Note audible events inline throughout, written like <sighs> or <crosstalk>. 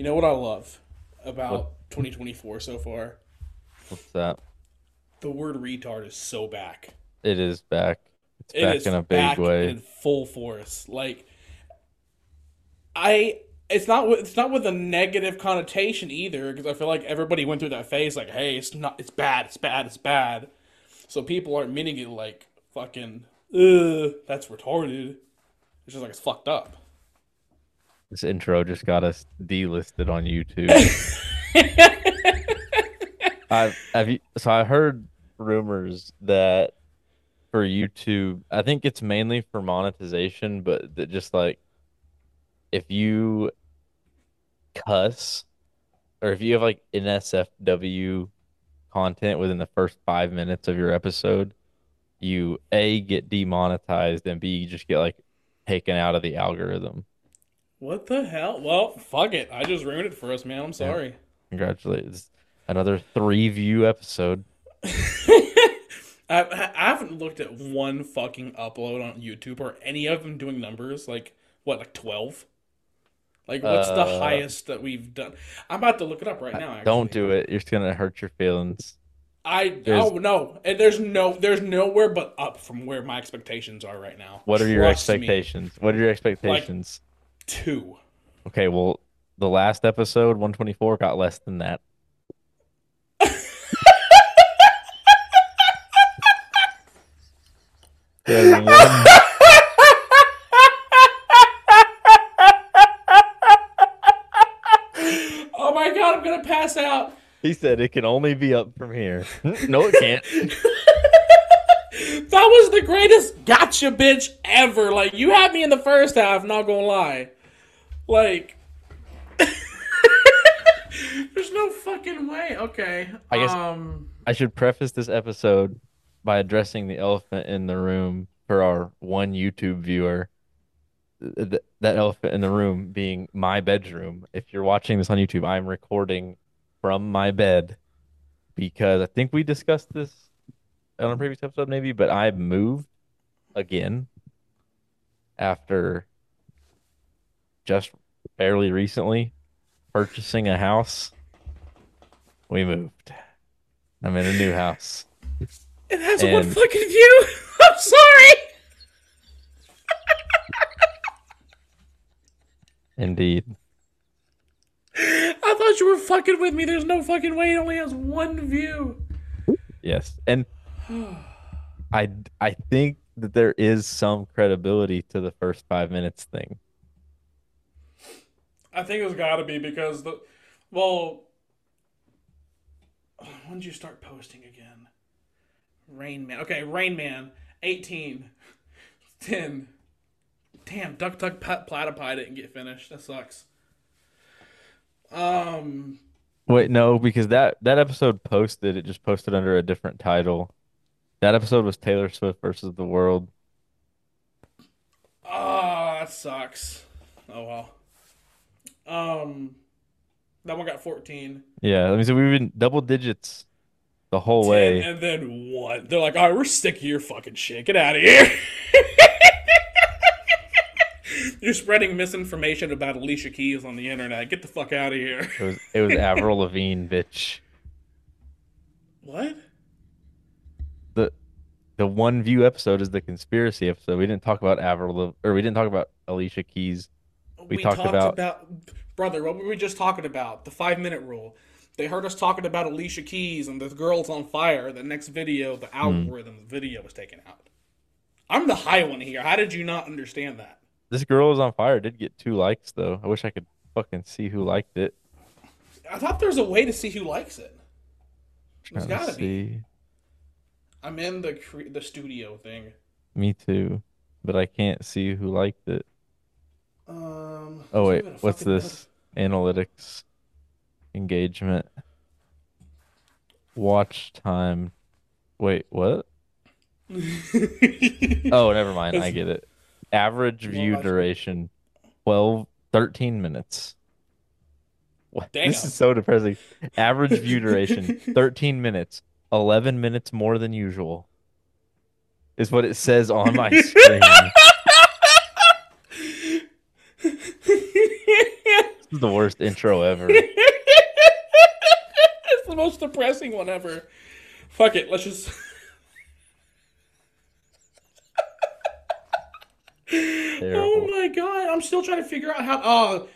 You know what I love about 2024 so far? What's that? The word retard is so back. It is back. It's It back in a big back way. in full force. Like I it's not with it's not with a negative connotation either because I feel like everybody went through that phase like hey it's not it's bad it's bad it's bad so people aren't meaning it like fucking that's retarded it's just like it's fucked up This intro just got us delisted on YouTube. <laughs> I've have you so I heard rumors that for YouTube, I think it's mainly for monetization, but that just like if you cuss or if you have like NSFW content within the first five minutes of your episode, you A get demonetized and B you just get like taken out of the algorithm. What the hell well fuck it I just ruined it for us man I'm sorry Congratulations. Another three view episode. <laughs> I, I haven't looked at one fucking upload on YouTube or any of them doing numbers. Like what, like twelve? Like what's the Uh, highest that we've done? I'm about to look it up right now. Actually. Don't do it. You're just gonna hurt your feelings. I There's- oh no, and there's no there's nowhere but up from where my expectations are right now. What are your Trust me. expectations? What are your expectations? Two. Okay, well, the last episode, 124, got less than that. One- <laughs> Oh my god, I'm gonna pass out. he said it can only be up from here. no, it can't. <laughs> That was the greatest gotcha bitch ever. Like you had me in the first half, not gonna lie. Like <laughs> There's no fucking way. Okay. I guess- um I should preface this episode by addressing the elephant in the room for our one YouTube viewer. Th- th- that elephant in the room being my bedroom. If you're watching this on YouTube, I'm recording from my bed because I think we discussed this on a previous episode, maybe, but I moved again after just fairly recently purchasing a house. We moved. I'm in a new house. it has one and- fucking view. <laughs> I'm sorry. Indeed. I thought you were fucking with me. There's no fucking way it only has one view. Yes. And I I think that there is some credibility to the first 5 minutes thing. I think it's gotta be because the well when did you start posting again? Rain Man. Okay, Rain Man. 18. <laughs> 10. Damn, Duck Duck Pat Platypie didn't get finished. That sucks. Um Wait, no, because that that episode posted, it just posted under a different title. That episode was Taylor Swift versus the world. Ah, that sucks. Oh well. Um that one got 14. Yeah, I mean, so we've been double digits the whole 10, way. and then one. They're like, all right, we're sick of your fucking shit. Get out of here. <laughs> You're spreading misinformation about Alicia Keys on the internet. Get the fuck out of here. It was it was Avril <laughs> Lavigne, bitch. What? The the one view episode is the conspiracy episode. We didn't talk about Avril or we didn't talk about Alicia Keys. We talked about- brother. What were we just talking about? The five minute rule. They heard us talking about Alicia Keys and the girls on fire. The next video, the algorithm, the video was taken out. I'm the high one here. How did you not understand that? This girl was on fire. Did get two likes though. I wish I could fucking see who liked it. I thought there's a way to see who likes it. There's gotta be. I'm in the cre- the studio thing. Me too, but I can't see who liked it. Um. Oh wait, give it a what's this? Analytics, engagement, watch time. Wait, what? <laughs> Oh, never mind. I get it. Average view duration 12, 13 minutes. What? This is so depressing. Average view duration <laughs> 13 minutes, 11 minutes more than usual. Is what it says on my screen. <laughs> is the worst intro ever. <laughs> it's the most depressing one ever. Fuck it, let's just. Oh my god, I'm still trying to figure out how. Oh,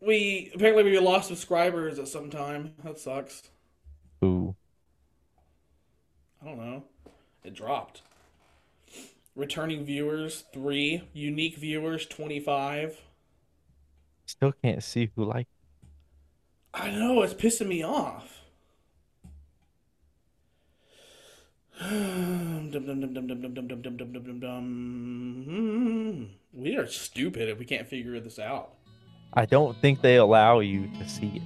we apparently we lost subscribers at some time. That sucks. Ooh. I don't know. It dropped. Returning viewers three, unique viewers twenty five. Still can't see who like I know it's pissing me off. Dum, dum, dum, dum, dum, dum, dum, dum, dum, dum, dum, dum. We are stupid if we can't figure this out. I don't think they allow you to see it.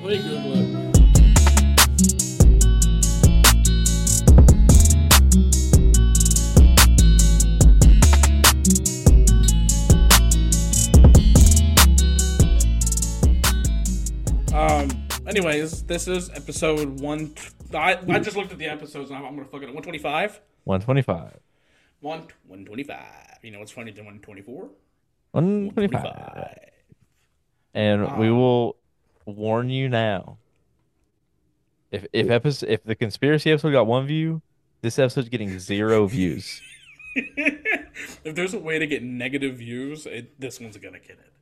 Let me Google it. Um. Anyways, this is episode one. I, I just looked at the episodes and I'm, I'm gonna fuck it. One twenty five. 125. One one twenty five. You know what's funny one twenty four? 125. And we Um, will warn you now. If if episode if the conspiracy episode got one view, this episode's getting zero <laughs> views. <laughs> if there's a way to get negative views, it, this one's gonna get it.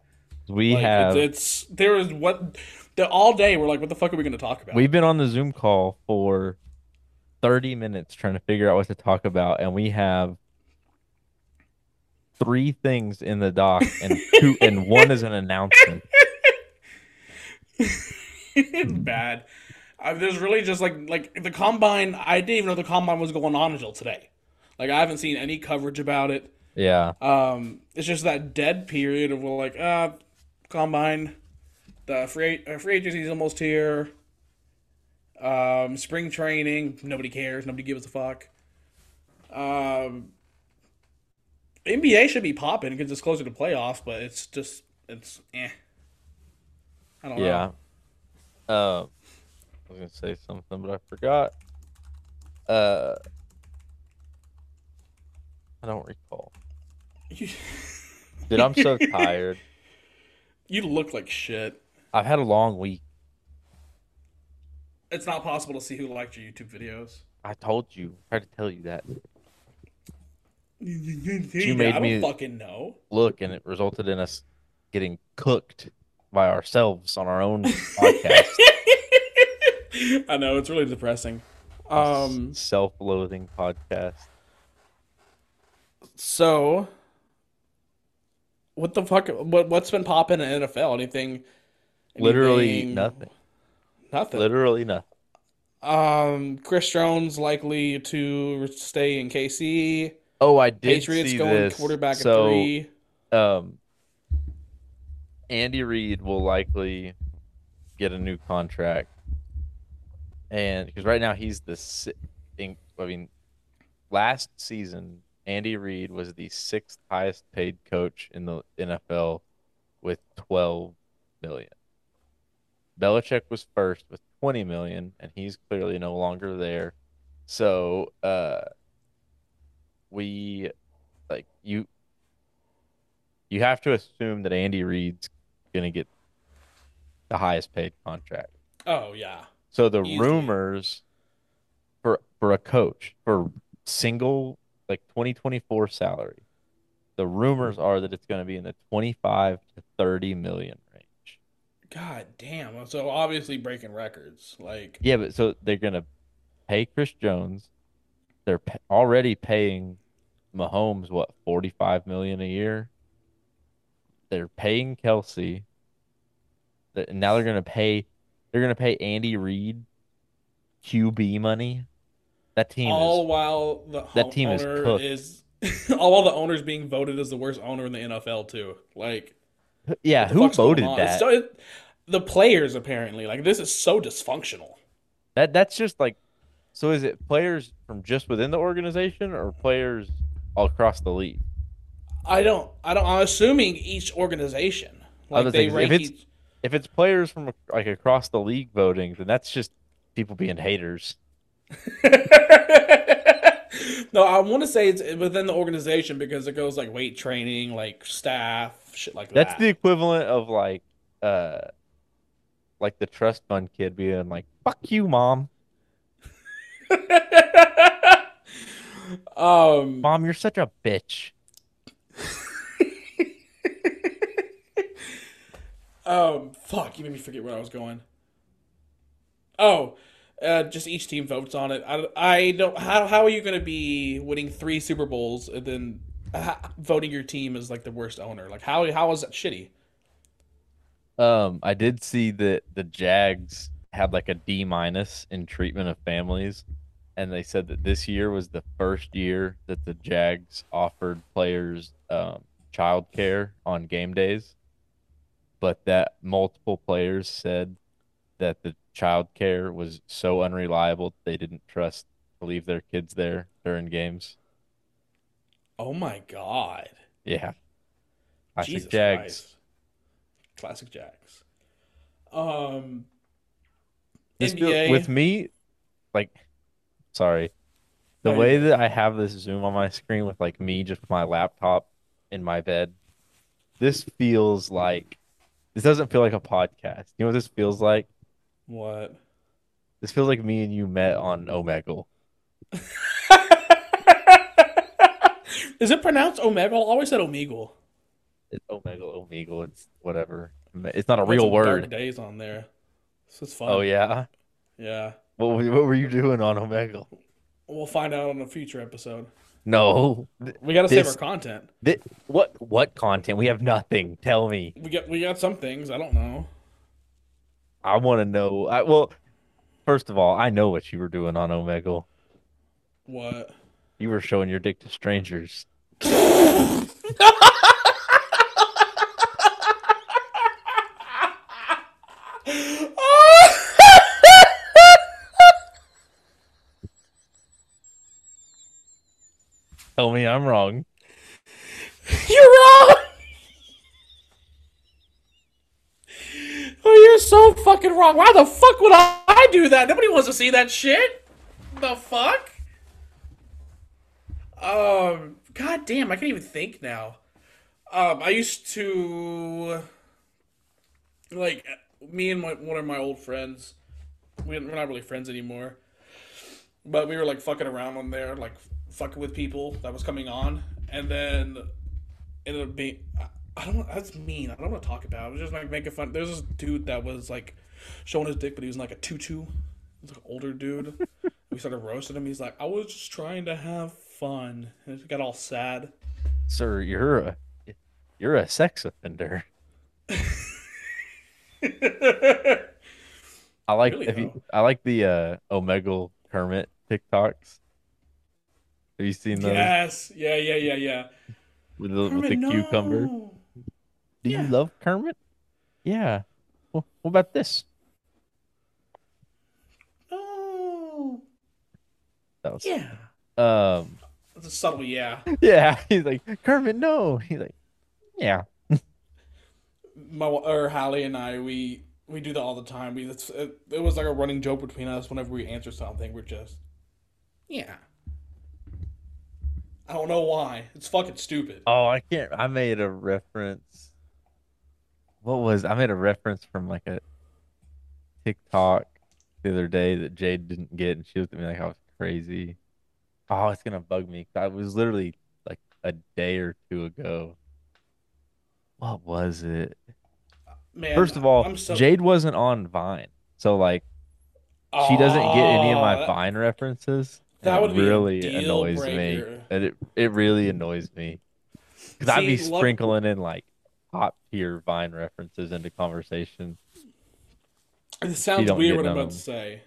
We Like, have it's, it's there is what all day we're like, what the fuck are we gonna talk about? we've been on the Zoom call for 30 minutes trying to figure out what to talk about, and we have three things in the doc and two and one is an announcement. <laughs> it's bad. I, there's really just like like the combine. I didn't even know the combine was going on until today. Like I haven't seen any coverage about it. Yeah. Um, it's just that dead period of like uh, combine, the free uh, free agency is almost here. Um, spring training, nobody cares, nobody gives a fuck. Um, NBA should be popping because it's closer to playoffs, but it's just it's eh. I don't Yeah. know. Uh, I was gonna say something, but I forgot. Uh, I don't recall. Dude, I'm so <laughs> tired. you look like shit. I've had a long week. It's not possible to see who liked your YouTube videos. I told you. I tried to tell you that. You made I don't me- fucking know. Look, and it resulted in us getting cooked by ourselves on our own podcast. <laughs> I know it's really depressing. Um. self-loathing podcast. So, what the fuck? What what's been popping in NFL? Anything? Literally nothing. Nothing. Literally nothing. Um. Chris Jones likely to stay in KC. Oh, I did Patriots see going this. quarterback so, at three. um, Andy Reid will likely get a new contract, and because right now he's the I mean, last season Andy Reid was the sixth highest paid coach in the NFL with twelve million. Belichick was first with twenty million, and he's clearly no longer there. So, uh, we like you you have to assume that Andy Reid's going to get the highest paid contract. Oh yeah. So the Easily. rumors for for a coach for single like 2024 salary, the rumors are that it's going to be in the 25 to 30 million. God damn. So obviously breaking records. Like Yeah, but so they're going to pay Chris Jones. They're already paying Mahomes what 45 million a year. They're paying Kelce. Th- And now they're going to pay they're going to pay Andy Reid QB money. That team all is while the that team is owner cooked. is <laughs> all while the owner's being voted as the worst owner in the NFL too. Like <laughs> Yeah, who voted that? so- the players apparently. Like this is so dysfunctional. That that's just like so is it players from just within the organization or players all across the league? I don't. I don't. I'm assuming each organization, like they thinking, if it's- each. If it's players from like across the league voting, then that's just people being haters. <laughs> <laughs> no, I want to say it's within the organization because it goes like weight training, like staff, shit like That's that. That's the equivalent of like uh like the trust fund kid being like, fuck you, mom. <laughs> um, Mom, you're such a bitch. <laughs> um, fuck, you made me forget where I was going. Oh, uh, just each team votes on it. I, I don't. How how are you going to be winning three Super Bowls and then uh, voting your team as like the worst owner? Like how how is that shitty? Um, I did see that the Jags had like a D minus in treatment of families, and they said that this year was the first year that the Jags offered players um, childcare on game days, but that multiple players said that the childcare was so unreliable they didn't trust to leave their kids there during games. Oh my god. Yeah, I Jesus Jags. Christ. Classic Jags. Um, This feel- NBA with me, like, sorry, the Oh, way yeah. that I have this Zoom on my screen with like me just with my laptop in my bed, this feels like this doesn't feel like a podcast. You know what this feels like? What? This feels like me and you met on Omegle. <laughs> Is it pronounced Omegle? I always said Omegle. It's Omegle, Omegle. It's whatever. It's not a real word. days on there. This is fun. Oh yeah. Yeah. What were- what were you doing on Omegle? We'll find out on a future episode. No. We got to save our content. Th- what what content? We have nothing. Tell me. We got we got some things. I don't know. I want to know. I, well, first of all, I know what you were doing on Omegle. What? You were showing your dick to strangers. <laughs> Tell me I'm wrong. You're wrong. Oh, you're so fucking wrong. Why the fuck would I, do that? Nobody wants to see that shit. The fuck? Um, god damn, I can't even think now. Um, I used to like me and my one of my old friends. We, we're not really friends anymore, but we were like fucking around on there, like fucking with people that was coming on, and then ended up being. I- don't. That's mean. I don't want to talk about. it. I was just like making fun. There's this dude that was like showing his dick, but he was in, like a tutu. He was like an older dude. <laughs> we started roasting him. He's like, I was just trying to have fun. And he got all sad. Sir, you're a you're a sex offender. <laughs> I like Really, if you. I like the uh Omegle Kermit TikToks. Have you seen those yes. Yeah. Yeah. Yeah. Yeah. with the, with the Kermit, cucumber? Do you love Kermit? Yeah. Well, what about this? No. That was Yeah. um That's a subtle yeah. <laughs> yeah. He's like Kermit, no. He's like, yeah. <laughs> my or Hallie and I, we we do that all the time. We it's, it, it was like a running joke between us. Whenever we answer something, we're just, yeah. I don't know why. It's fucking stupid. Oh, I can't. I made a reference. What was I made a reference from like a TikTok the other day that Jade didn't get, and she looked at me like I was crazy. Oh, it's gonna bug me. I was literally like a day or two ago. What was it? Man, First of all, so, Jade wasn't on Vine, so like she doesn't get any of Oh, my that- Vine references. that would it be a really annoys me. And it it really annoys me because I'd be sprinkling in like top tier Vine references into conversation. It sounds weird what I'm about to say,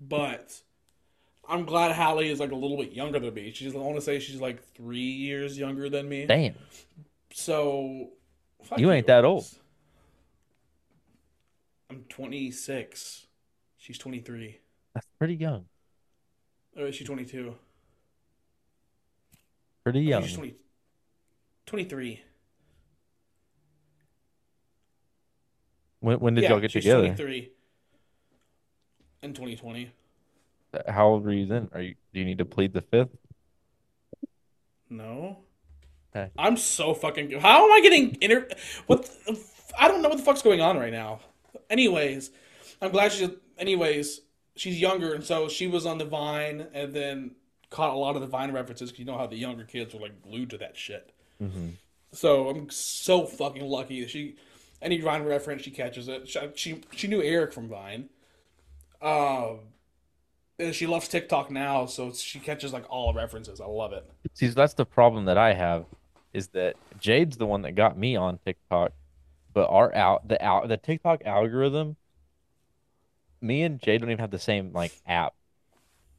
but I'm glad Hallie is like a little bit younger than me. She's I want to say she's like three years younger than me. Damn, So You ain't that old. I'm 26. She's 23. that's pretty young. Or is she 22? Pretty young. She's 20, 23. When when did yeah, y'all get together? 23 in 2020. How old were you then? Are you do you need to plead the fifth? No. Okay. I'm so fucking. How am I getting inter? What? the- I don't know what the fuck's going on right now. Anyways, I'm glad she's. Anyways, she's younger, and so she was on the Vine, and then caught a lot of the Vine references because you know how the younger kids were like glued to that shit. Mm-hmm. So I'm so fucking lucky that she. Any Vine reference, she catches it. She she, she knew Eric from Vine. Um. and she loves TikTok now, so she catches like all references. I love it. See, that's the problem that I have is that Jade's the one that got me on TikTok, but our out the out the TikTok algorithm, me and Jade don't even have the same like app.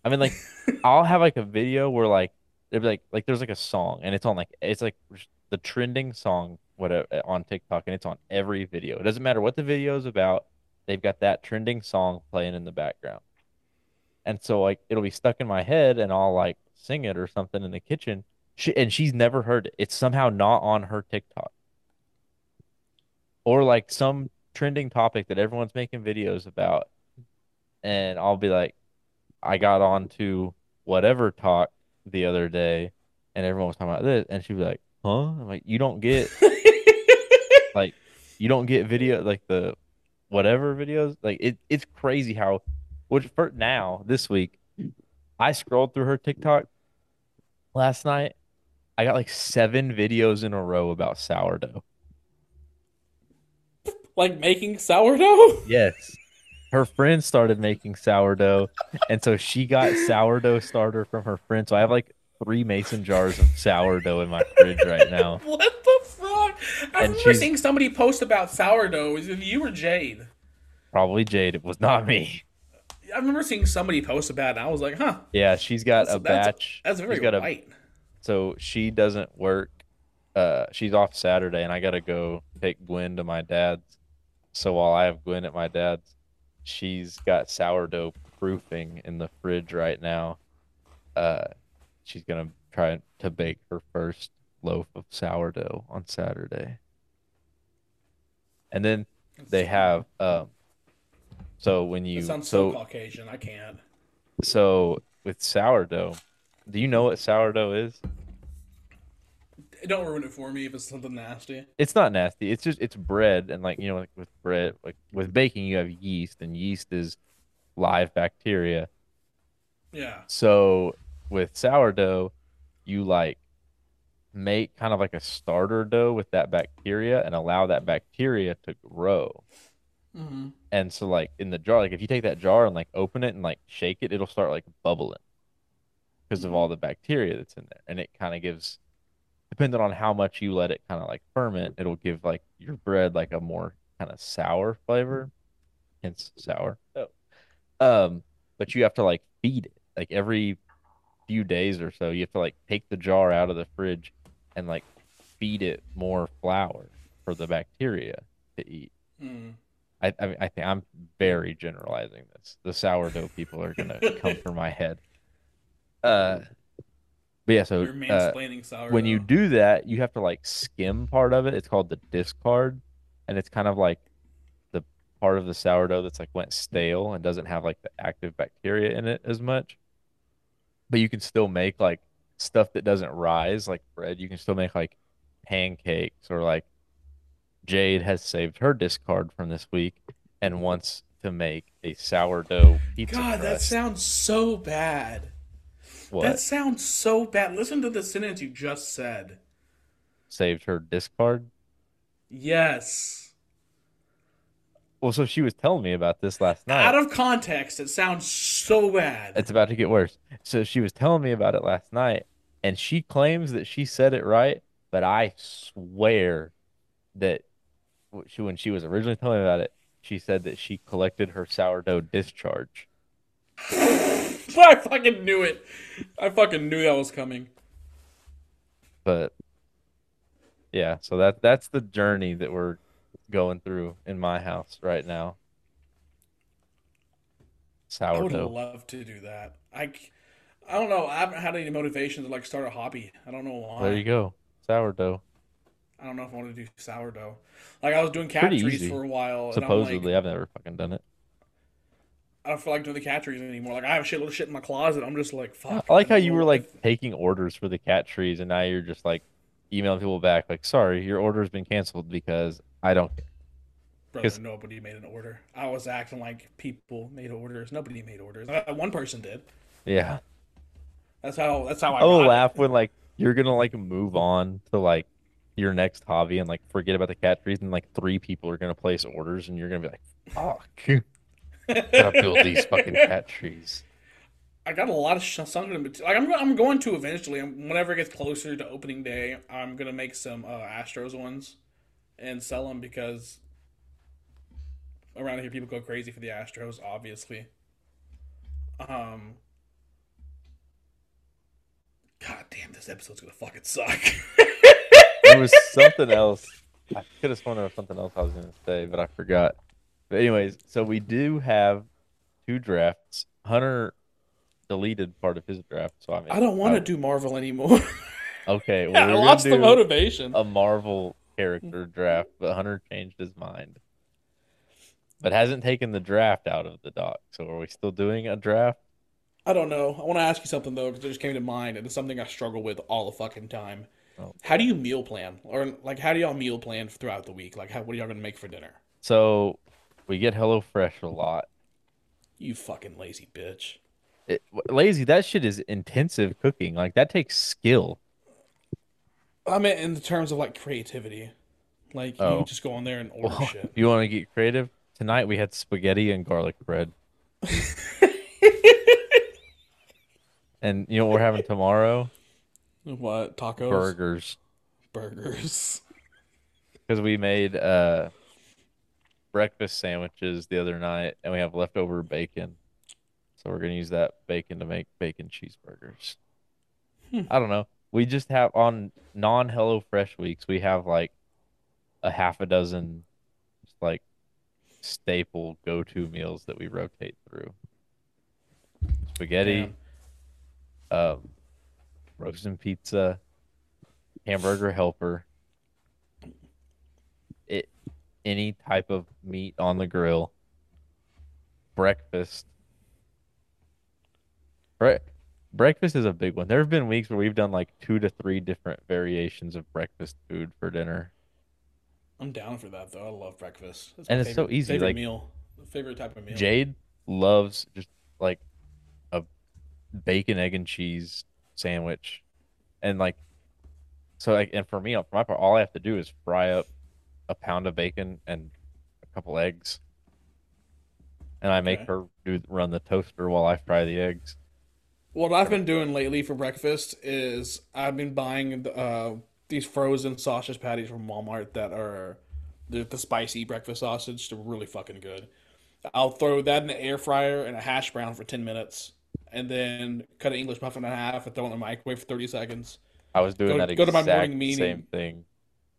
I mean, like <laughs> I'll have like a video where like it'd be like like there's like a song and it's on like it's like the trending song whatever uh, uh, on TikTok and it's on every video. It doesn't matter what the video is about. They've got that trending song playing in the background. And so like it'll be stuck in my head and I'll like sing it or something in the kitchen. She and she's never heard it. It's somehow not on her TikTok. Or like some trending topic that everyone's making videos about. And I'll be like, I got on to whatever talk the other day and everyone was talking about this and she'd be like, Huh? I'm like, you don't get <laughs> like you don't get video like the whatever videos like it, it's crazy how which for now this week i scrolled through her tiktok last night i got like seven videos in a row about sourdough like making sourdough. <laughs> yes her friend started making sourdough and so she got sourdough starter from her friend so i have like three mason jars of sourdough in my fridge right now <laughs> What the? I And remember seeing somebody post about sourdough. It you or Jade? probably jade it was not me I remember seeing somebody post about it. And I was like, huh, yeah she's got That's- a batch that's very she's got a so she doesn't work uh she's off saturday and i gotta go take gwen to my dad's so while i have gwen at my dad's she's got sourdough proofing in the fridge right now uh she's gonna try to bake her first loaf of sourdough on saturday and then they have um so when you That sounds so, so Caucasian. I can't. so with sourdough do you know what sourdough is Don't ruin it for me if it's something nasty. it's not nasty. It's just it's bread and like you know like with bread like with baking you have yeast and yeast is live bacteria. Yeah. So with sourdough, you like make kind of like a starter dough with that bacteria and allow that bacteria to grow. hmm And so like in the jar, like if you take that jar and like open it and like shake it, it'll start like bubbling because of all the bacteria that's in there. And it kind of gives depending on how much you let it kind of like ferment, it'll give like your bread like a more kind of sour flavor. Hence sour. Oh. Um, but you have to like feed it. Like every few days or so, you have to like take the jar out of the fridge and like feed it more flour for the bacteria to eat. Mm. I I, mean, I think I'm very generalizing this. The sourdough people are gonna <laughs> come for my head. Uh, but yeah, so uh, sourdough. when you do that, you have to like skim part of it. It's called the discard, and it's kind of like the part of the sourdough that's like went stale and doesn't have like the active bacteria in it as much. But you can still make like stuff that doesn't rise, like bread. You can still make like pancakes or like Jade has saved her discard from this week and mm-hmm. wants to make a sourdough pizza God, that sounds so bad. what That sounds so bad. Listen to the sentence you just said. saved her discard? Yes. Well, so she was telling me about this last night. Out of context, it sounds so bad. It's about to get worse. So she was telling me about it last night, and she claims that she said it right, but I swear that she, when she was originally telling me about it, she said that she collected her sourdough discharge. <laughs> I fucking knew it. I fucking knew that was coming. But yeah, so that that's the journey that we're going through in my house right now. Sourdough. I would love to do that. I, I don't know. I haven't had any motivation to like start a hobby. I don't know why. There you go. Sourdough. I don't know if I want to do sourdough. Like I was doing cat Pretty trees easy. for a while, Supposedly, like, I've never fucking done it. I don't feel like doing the cat trees anymore. Like I have a shitload of shit in my closet. I'm just like, fuck. I like how you were like taking orders for the cat trees, and now you're just like emailing people back, like, "Sorry, your order's been canceled because I don't." care." Brother, nobody made an order. I was acting like people made orders. Nobody made orders. Uh, One person did. Yeah, That's how. That's how I. I will got it. laugh when like you're gonna like move on to like your next hobby and like forget about the cat trees, and like three people are gonna place orders, and you're gonna be like, "Fuck, <laughs> gotta build these fucking cat trees." I got a lot of sh- sunk in Like I'm, I'm going to eventually. and Whenever it gets closer to opening day, I'm gonna make some uh, Astros ones and sell them because around here people go crazy for the Astros. Obviously. Um. God damn, this episode's gonna fucking suck. There <laughs> was something else. I could have sworn there was something else I was gonna say, but I forgot. But anyways, so we do have two drafts. Hunter deleted part of his draft, so I mean, I don't want to oh. do Marvel anymore. <laughs> Okay, well, I lost the motivation. a Marvel character draft, but Hunter changed his mind, but hasn't taken the draft out of the doc. So are we still doing a draft? I don't know. I want to ask you something though, because it just came to mind, and it's something I struggle with all the fucking time. Oh. How do you meal plan, or like how do y'all meal plan throughout the week? Like, how what are y'all gonna make for dinner? So we get HelloFresh a lot. You fucking lazy bitch. It, lazy, that shit is intensive cooking. Like that takes skill. I mean, in the terms of like creativity, like Oh. you just go on there and order Well, shit. <laughs> you want to get creative? Tonight we had spaghetti and garlic bread. <laughs> And you know what we're having tomorrow? what tacos? Burgers. Burgers. Because we made uh breakfast sandwiches the other night and we have leftover bacon. So we're gonna use that bacon to make bacon cheeseburgers. Hmm. I don't know. We just have on non Hello Fresh weeks, we have like a half a dozen just like staple go to meals that we rotate through. Spaghetti, Damn. Um, roasting pizza, hamburger helper, it any type of meat on the grill, breakfast. Bre- breakfast is a big one. There have been weeks where we've done like two to three different variations of breakfast food for dinner. I'm down for that though. I love breakfast. That's And it's so easy, Favorite like- meal. Favorite type of meal. Jade loves just like bacon, egg, and cheese sandwich, and like so. Like, and for me, for my part, all I have to do is fry up a pound of bacon and a couple eggs, and I make Okay. her do run the toaster while I fry the eggs. What I've been doing lately for breakfast is I've been buying uh, these frozen sausage patties from Walmart that are the, the spicy breakfast sausage. They're really fucking good. I'll throw that in the air fryer and a hash brown for 10 minutes, and then cut an English muffin in half and throw it in the microwave for 30 seconds. I was doing Go- that go exact morning meeting. same thing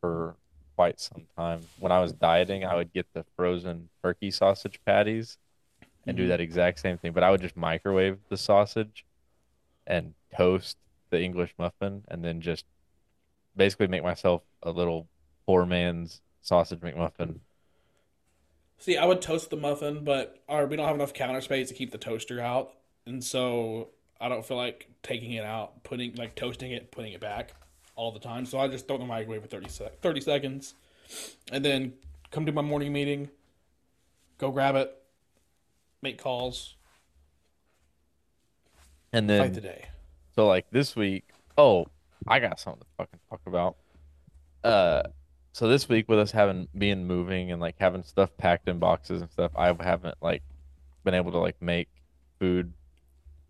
for quite some time. When I was dieting, I would get the frozen turkey sausage patties and do Mhm. that exact same thing, but I would just microwave the sausage and toast the English muffin and then just basically make myself a little poor man's sausage McMuffin. See, I would toast the muffin, but our, we don't have enough counter space to keep the toaster out, and so I don't feel like taking it out, putting like toasting it, putting it back all the time. So I just throw it in the microwave for 30, sec- 30 seconds, and then come to my morning meeting, go grab it, make calls, And fight the then day. so like this week, oh, I got something to fucking talk about. Uh so this week with us having being moving and like having stuff packed in boxes and stuff, I haven't like been able to like make food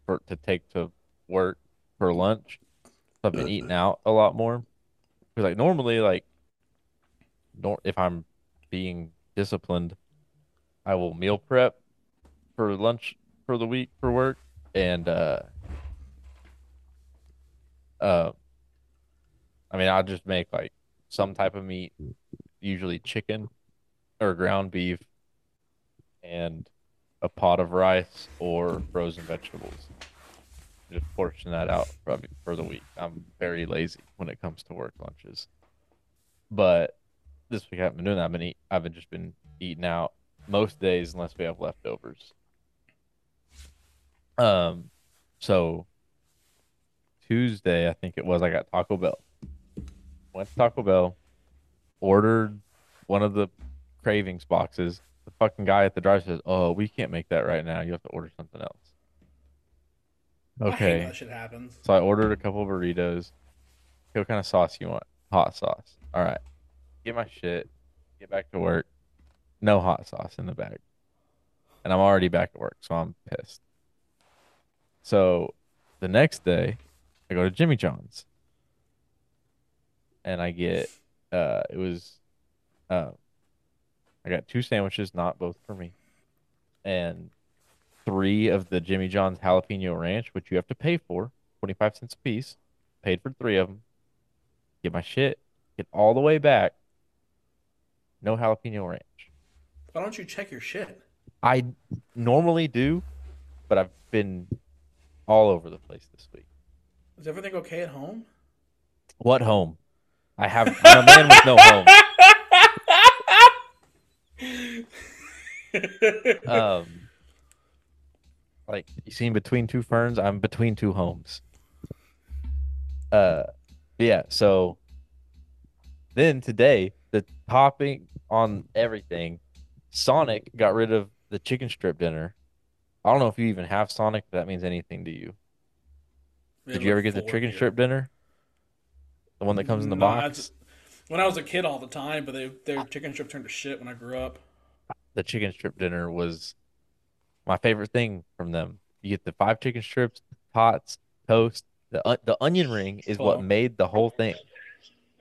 for to take to work for lunch. So I've been eating out a lot more. Because like normally like nor if I'm being disciplined, I will meal prep for lunch for the week for work and uh uh I mean I'll just make like some type of meat, usually chicken or ground beef and a pot of rice or frozen vegetables. Just portion that out for, for the week. I'm very lazy when it comes to work lunches. But this week I haven't been doing that. I've been eat, I've been just been eating out most days unless we have leftovers. Um, so Tuesday, I think it was, I got Taco Bell. Went to Taco Bell, ordered one of the cravings boxes. The fucking guy at the drive says, "Oh, we can't make that right now. You have to order something else." Okay. that shit happens. So I ordered a couple burritos. Okay, what kind of sauce you want? Hot sauce. All right. Get my shit. Get back to work. No hot sauce in the bag. And I'm already back at work, so I'm pissed. So the next day, I go to Jimmy John's. And I get uh it was uh I got two sandwiches, not both for me. And three of the Jimmy John's jalapeno ranch, which you have to pay for, 25 cents a piece. Paid for three of them. Get my shit. Get all the way back. No jalapeno ranch. Why don't you check your shit? I normally do, but I've been all over the place this week. Is everything okay at home? What home? I have I'm a man with no home. Um, like you seen between two ferns, I'm between two homes. Uh, yeah. So then today, the topping on everything, Sonic got rid of the chicken strip dinner. I don't know if you even have Sonic. If that means anything to you. Did you ever get the chicken here. strip dinner? The one that comes in the No, box. just- when I was a kid all the time, but they their chicken strip turned to shit when I grew up. The chicken strip dinner was my favorite thing from them. You get the five chicken strips, tots, toast. The uh, the onion ring is what Oh. made the whole thing.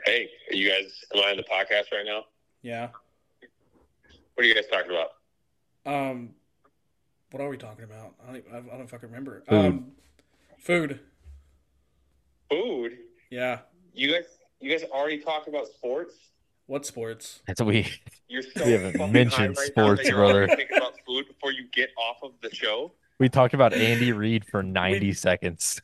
Hey, are you guys am I on the podcast right now? Yeah. What are you guys talking about? Um, what are we talking about? I don't, I don't know if I can remember. Food. Um, food. Food. Yeah. You guys you guys already talked about sports? What sports? That's what we You're <laughs> so We haven't mentioned right sports, that brother. already thinking about food before you get off of the show. we talked about Andy Reid for 90 seconds.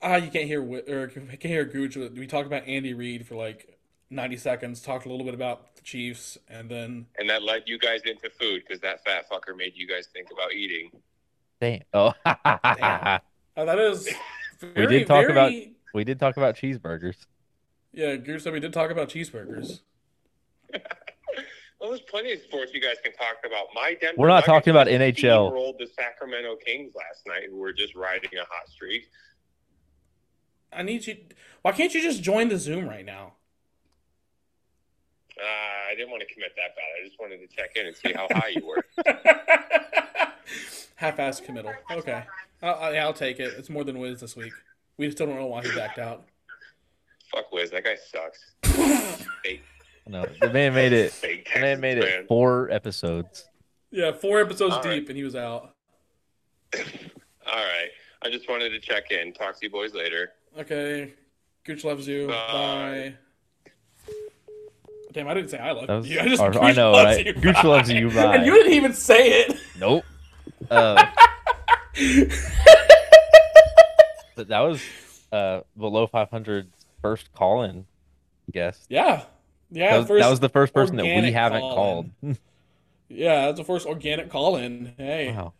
Ah, you can't hear Wi- or you can't hear Gooch. We talked about Andy Reid for like ninety seconds. Talked a little bit about the Chiefs, and then And that led you guys into food because that fat fucker made you guys think about eating. Damn. <laughs> Oh, Damn. oh, that is. Very, did talk about- we did talk about cheeseburgers. Yeah, Gooch said we did talk about cheeseburgers. <laughs> Well, there's plenty of sports you guys can talk about. My Denver We're not Nuggets talking about just NHL. Rolled the Sacramento Kings last night, who were just riding a hot streak. I need you. Why can't you just join the Zoom right now? Uh, I didn't want to commit that bad. I just wanted to check in and see how high you were. <laughs> Half-ass committal. Okay, I'll, I'll- take it. It's more than Wiz this week. We still don't know why he backed out. Fuck Wiz, that guy sucks. <laughs> Fake, No, the man made it. <laughs> fake The man made fan. it four episodes. Yeah, four episodes All right. deep, and he was out. <coughs> All right. I just wanted to check in. Talk to you boys later. Okay, Gooch loves you. Bye. Bye. Damn, I didn't say I love you. <laughs> I just or- Gooch I know, loves right? you. Gooch Bye. loves you, <laughs> bye. And you didn't even say it. Nope. Uh, that was uh below 500 first call-in guest. yeah, yeah. that, was, that was the first person that we haven't call-in. called. <laughs> yeah, that's the first organic call in. Hey, wow.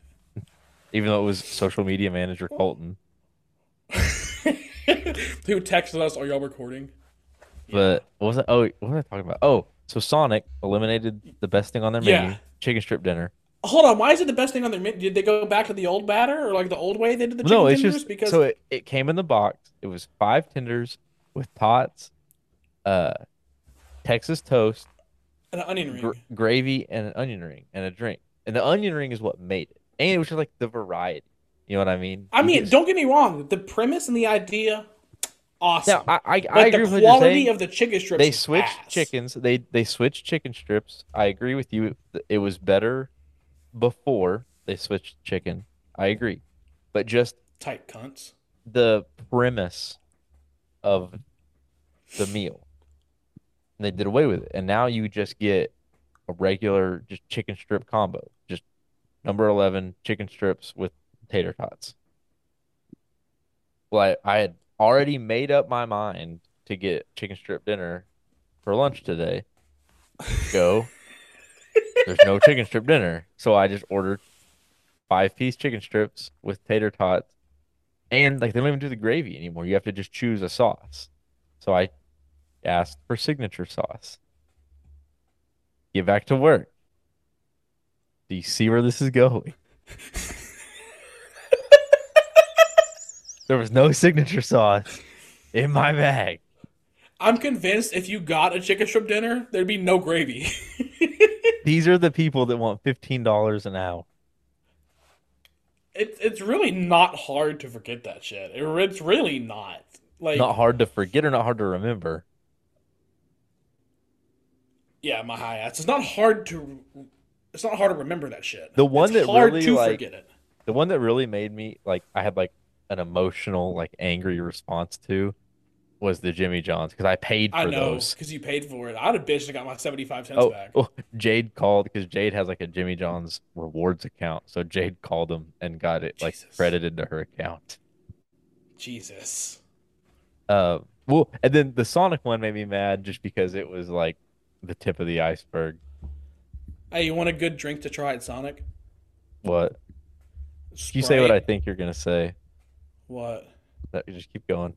Even though it was social media manager Colton. <laughs> who texted us? Are y'all recording? But what was it? Oh, what was I talking about? Oh, so Sonic eliminated the best thing on their menu, Yeah. chicken strip dinner. Hold on, why is it the best thing on their menu? Did they go back to the old batter or like the old way they did the chicken no, it's tenders? just because so it, it came in the box. It was five tenders with tots, uh, Texas toast, an onion ring. gr- gravy, and an onion ring and a drink. And the onion ring is what made it. And it was just like the variety. You know what I mean? I mean, get- don't get me wrong. The premise and the idea, awesome. now I I, but I agree the with quality saying. of the chicken strips. They switched ass. chickens. They they switched chicken strips. I agree with you. It was better before they switched chicken. I agree, but just Tight cunts. the premise of the meal, and they did away with it. And now you just get a regular just chicken strip combo, just number eleven chicken strips with tater tots. Well, I, I had already made up my mind to get chicken strip dinner for lunch today. Go. <laughs> There's no chicken strip dinner, so I just ordered five piece chicken strips with tater tots, and like they don't even do the gravy anymore. You have to just choose a sauce. So I asked for signature sauce. Get back to work. Do you see where this is going? <laughs> there was no signature sauce in my bag. I'm convinced if you got a chicken strip dinner, there'd be no gravy. <laughs> These are the people that want fifteen dollars an hour. it's it's really not hard to forget that shit. It, it's really not. Like Not hard to forget or not hard to remember. Yeah, my high ass. It's not hard to. It's not hard to remember that shit. The one It's that hard really, to like, forget it. The one that really made me like I had like an emotional, like angry response to was the Jimmy John's because I paid for it. I know those. because you paid for it. I'd have bitched and got my seventy five cents Oh, back. oh, Jade called because Jade has like a Jimmy John's rewards account. So Jade called him and got it like Jesus. credited to her account. Jesus. Uh, well, and then the Sonic one made me mad just because it was like the tip of the iceberg. Hey, you want a good drink to try at Sonic? What? You say what I think you're gonna say. What? That you just keep going.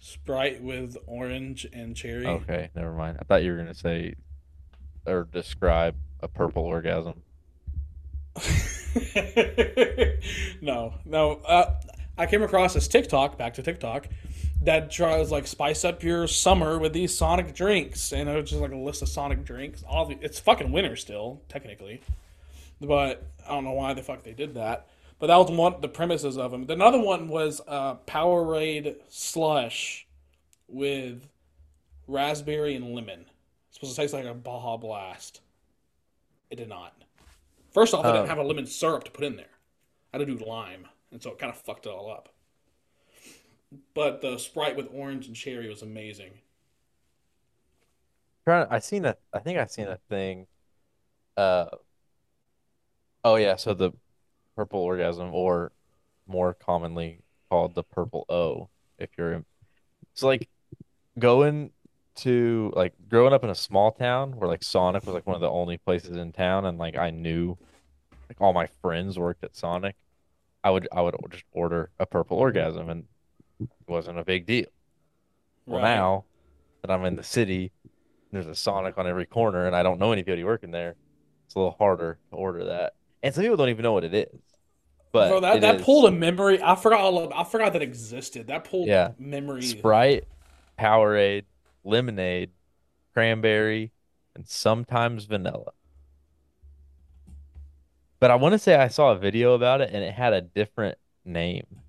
Sprite with orange and cherry. Okay, never mind. I thought you were gonna say or describe a purple orgasm. <laughs> no, no. Uh, I came across this TikTok, back to TikTok, that tries like spice up your summer with these Sonic drinks, and it was just like a list of Sonic drinks. All the, it's fucking winter still, technically, but I don't know why the fuck they did that. But that was one the premises of them. Another one was uh, Powerade slush with raspberry and lemon. It's supposed to taste like a Baja Blast. It did not. First off, I Oh. didn't have a lemon syrup to put in there. I had to do lime, and so it kind of fucked it all up. But the Sprite with orange and cherry was amazing. I seen a, I think I seen a thing. Uh, oh yeah, so the purple orgasm, or more commonly called the purple O, if you're, it's like going to like growing up in a small town where like Sonic was like one of the only places in town, and like I knew, like all my friends worked at Sonic. I would I would just order a purple orgasm, and it wasn't a big deal. Well, Right. now that I'm in the city, there's a Sonic on every corner, and I don't know anybody working there. It's a little harder to order that, and some people don't even know what it is. But Bro, that, it that is pulled a memory. I forgot all of, I forgot that existed. That pulled Yeah. memory. Sprite, Powerade, lemonade, cranberry, and sometimes vanilla. But I want to say I saw a video about it, and it had a different name.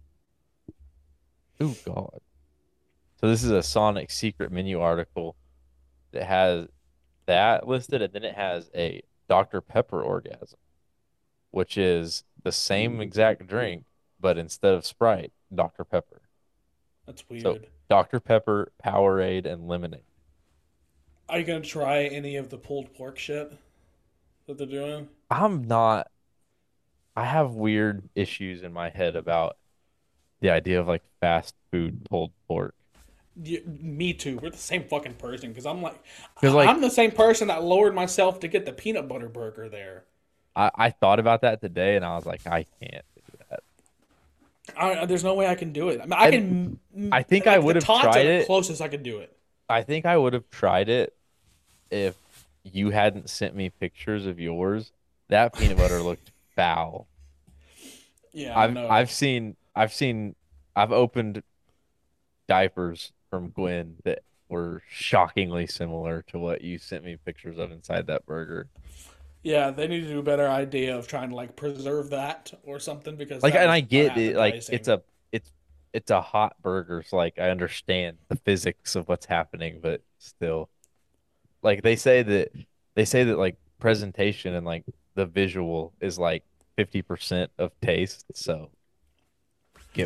Oh God! So this is a Sonic secret menu article that has that listed, and then it has a Dr. Pepper orgasm, which is the same exact drink, but instead of Sprite, Dr. Pepper. That's weird. So- Dr. Pepper, Powerade, and lemonade. Are you gonna try any of the pulled pork shit that they're doing? I'm not. I have weird issues in my head about the idea of like fast food pulled pork. Yeah, me too. We're the same fucking person. Because I'm like, like- I'm the same person that lowered myself to get the peanut butter burger there. I, I thought about that today and I was like, I can't do that. I, there's no way I can do it. I mean, I can. I think I like, the would've tried it. Closest I could do it. I think I would have tried it if you hadn't sent me pictures of yours. That peanut butter looked foul. Yeah, I I've know. I've seen I've seen I've opened diapers from Gwen that were shockingly similar to what you sent me pictures of inside that burger. Yeah, they need to do a better idea of trying to like preserve that or something because Like and I get it like it's a it's it's a hot burger, so like I understand the physics of what's happening, but still. Like they say that they say that like presentation and like the visual is like 50% of taste, so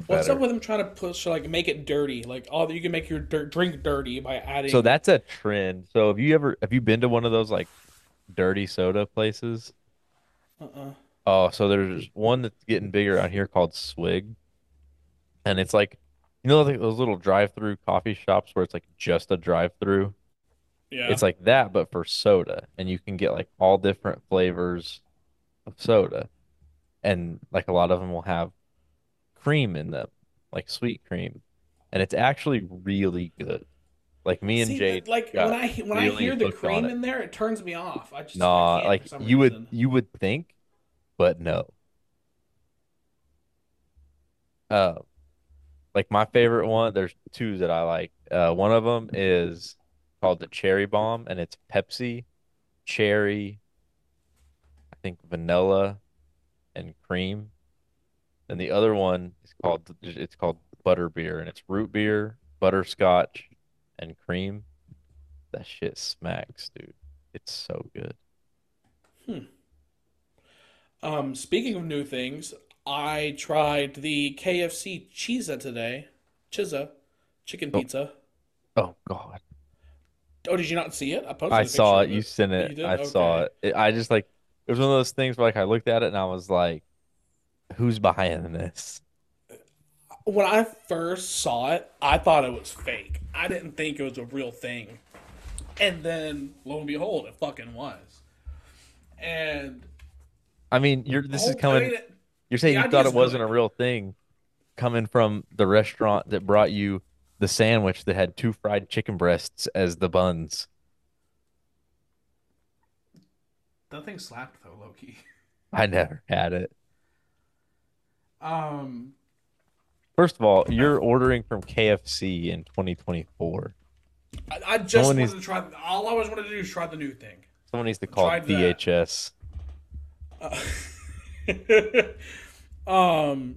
get What's better. up with them trying to push like make it dirty? Like, oh, you can make your dirt, drink dirty by adding. So that's a trend. So have you ever have you been to one of those like dirty soda places? Uh-uh. Oh, so there's one that's getting bigger out here called Swig. And it's like you know like those little drive-through coffee shops where it's like just a drive-through? Yeah. It's like that but for soda and you can get like all different flavors of soda. and like a lot of them will have cream in them, like sweet cream, and it's actually really good. Like me and See, Jade, like when I when I hear the cream in there, it turns me off. I just nah, can't like you would you would think, but no. Uh, like my favorite one, there's two that I like. Uh, one of them is called the Cherry Bomb, and it's Pepsi, cherry, I think vanilla, and cream. And the other one is called it's called butter beer, and it's root beer, butterscotch, and cream. That shit smacks, dude. It's so good. Hmm. Um, speaking of new things, I tried the KFC Chizza today. Chizza, chicken Oh. pizza. Oh God. Oh, did you not see it? I posted I saw it. You sent You it. did? I saw Okay. it. it. I just like it was one of those things where like I looked at it and I was like, "Who's behind this?" When I first saw it, I thought it was fake. I didn't think it was a real thing. And then, lo and behold, it fucking was. And I mean, you're this is oh, coming. You're saying you thought it wasn't a real thing, coming from the restaurant that brought you the sandwich that had two fried chicken breasts as the buns. that thing slapped though, lowkey. I never had it. Um, First of all, you're ordering from KFC in 2024. I, I just Someone wanted needs- to try. All I always wanted to do is try the new thing. Someone needs to call it Tried that. DHS. <laughs> um.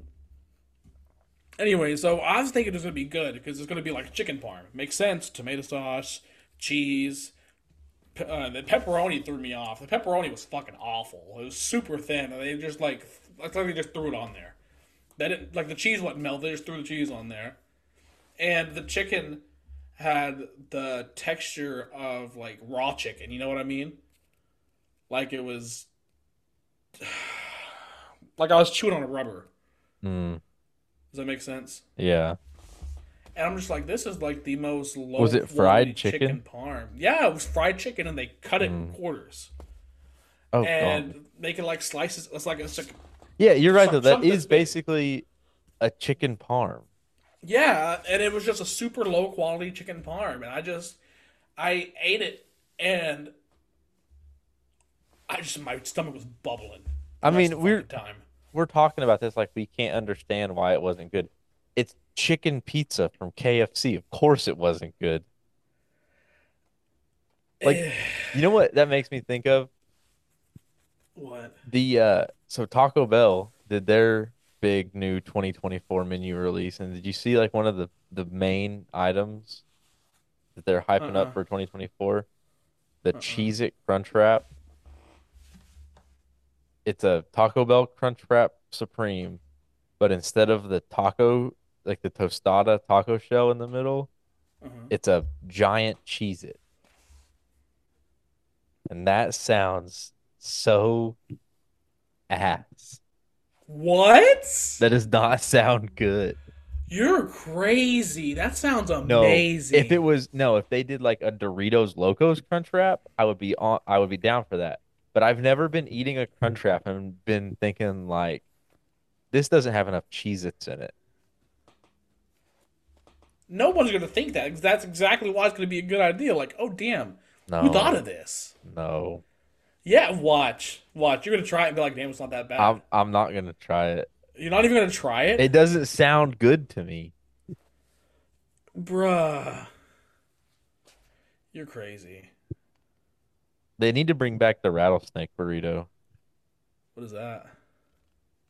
Anyway, so I was thinking it was gonna be good because it's gonna be like chicken parm. Makes sense. Tomato sauce, cheese. Pe- Uh, the pepperoni threw me off. The pepperoni was fucking awful. It was super thin, and they just like, it's like they just threw it on there. They didn't like the cheese wasn't melted. They just threw the cheese on there, and the chicken had the texture of like raw chicken. You know what I mean? Like it was <sighs> like I was chewing on a rubber. Mm, Does that make sense? yeah. And I'm just like, this is like the most low. Was it fried chicken? parm? Yeah, it was fried chicken, and they cut it in Mm. quarters Oh, and God. make it like slices. It's like it's like Yeah, you're right though. That is basically a chicken parm. yeah, and it was just a super low quality chicken parm, and I just I ate it, and I just my stomach was bubbling. I mean, we're time. we're talking about this like we can't understand why it wasn't good. It's chicken pizza from KFC. Of course it wasn't good. Like, <sighs> You know what that makes me think of? What? The uh so Taco Bell did their big new 2024 menu release and did you see like one of the the main items that they're hyping Uh-uh. up for 2024? The Uh-uh. Cheez-It Crunch Wrap. It's a Taco Bell Crunch Wrap Supreme, but instead of the taco like the tostada taco shell in the middle, Uh-huh. it's a giant Cheez-It. And that sounds so ass. What? That does not sound good. You're crazy. That sounds No, amazing. if it was no, if they did like a Doritos Locos Crunch Wrap, I would be on. I would be down for that. But I've never been eating a Crunch Wrap and been thinking like, this doesn't have enough Cheez-Its in it. no one's gonna think that that's exactly why it's gonna be a good idea. Like, oh damn, No, who thought of this? no, Yeah, watch, watch. You're gonna try it and be like, damn, it's not that bad. I'm I'm not gonna try it. You're not even gonna try it, It doesn't sound good to me. bruh. You're crazy. They need to bring back the rattlesnake burrito. What is that?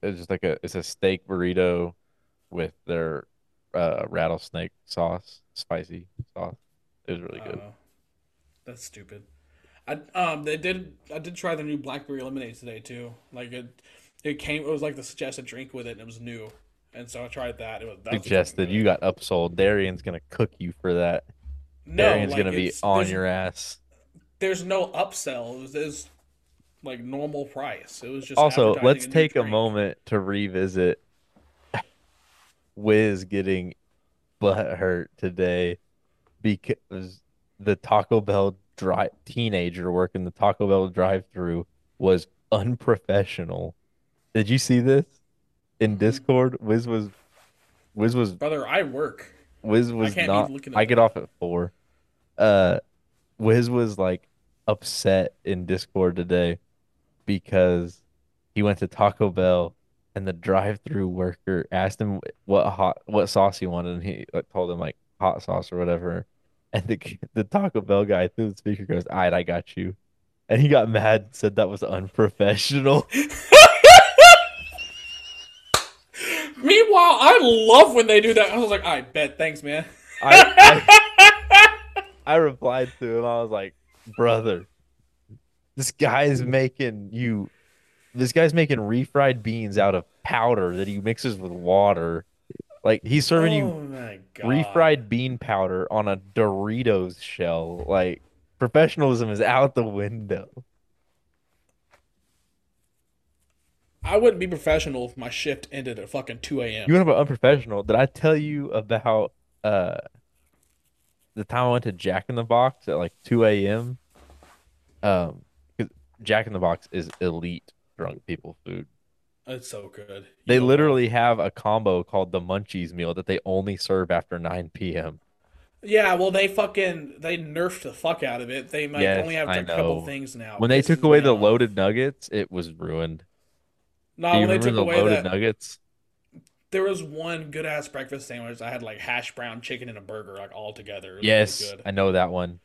It's just like a it's a steak burrito with their uh, rattlesnake sauce, spicy sauce. It was really good. Uh, that's stupid. I um they did I did try the new blackberry lemonade today too. Like it it came it was like the suggested drink with it and it was new. And so I tried that. It was that Suggested you got upsold. Darian's gonna cook you for that. no, Darian's like, gonna be on your ass. there's no upsell. It was, it was like normal price. It was just Also, let's new take a moment to revisit Wiz getting butt hurt today because the Taco Bell dri teenager working the Taco Bell drive-through was unprofessional. Did you see this in Mhm. Discord? Wiz was Wiz was Brother, I work. Wiz was can't not. I get off at four. Uh, Wiz was like upset in Discord today because he went to Taco Bell and the drive-through worker asked him what hot what sauce he wanted and he like told him like hot sauce or whatever. And the the Taco Bell guy through the speaker goes, "All right, I got you." And he got mad, and said that was unprofessional. <laughs> Meanwhile, I love when they do that. I was like, I bet, thanks, man. I, I I replied to him. I was like, "Brother, this guy's making you. This guy's making refried beans out of powder that he mixes with water. Like he's serving you oh god. refried bean powder on a Doritos shell. Like professionalism is out the window. I wouldn't be professional if my shift ended at fucking 2 a.m. You want to be unprofessional? Did I tell you about uh the time I went to Jack in the Box at like 2 a.m.? Um, Jack in the Box is elite drunk people food. It's so good. They You know literally have a combo called the Munchies meal that they only serve after 9 p.m. Yeah, well, they fucking they nerfed the fuck out of it. They might Yes, only have a couple things now. When they took away the loaded nuggets, it was ruined. No, when they took the away loaded that, nuggets? there was one good ass breakfast sandwich. I had like hash brown chicken and a burger, like all together. Really Yes, good. I know that one.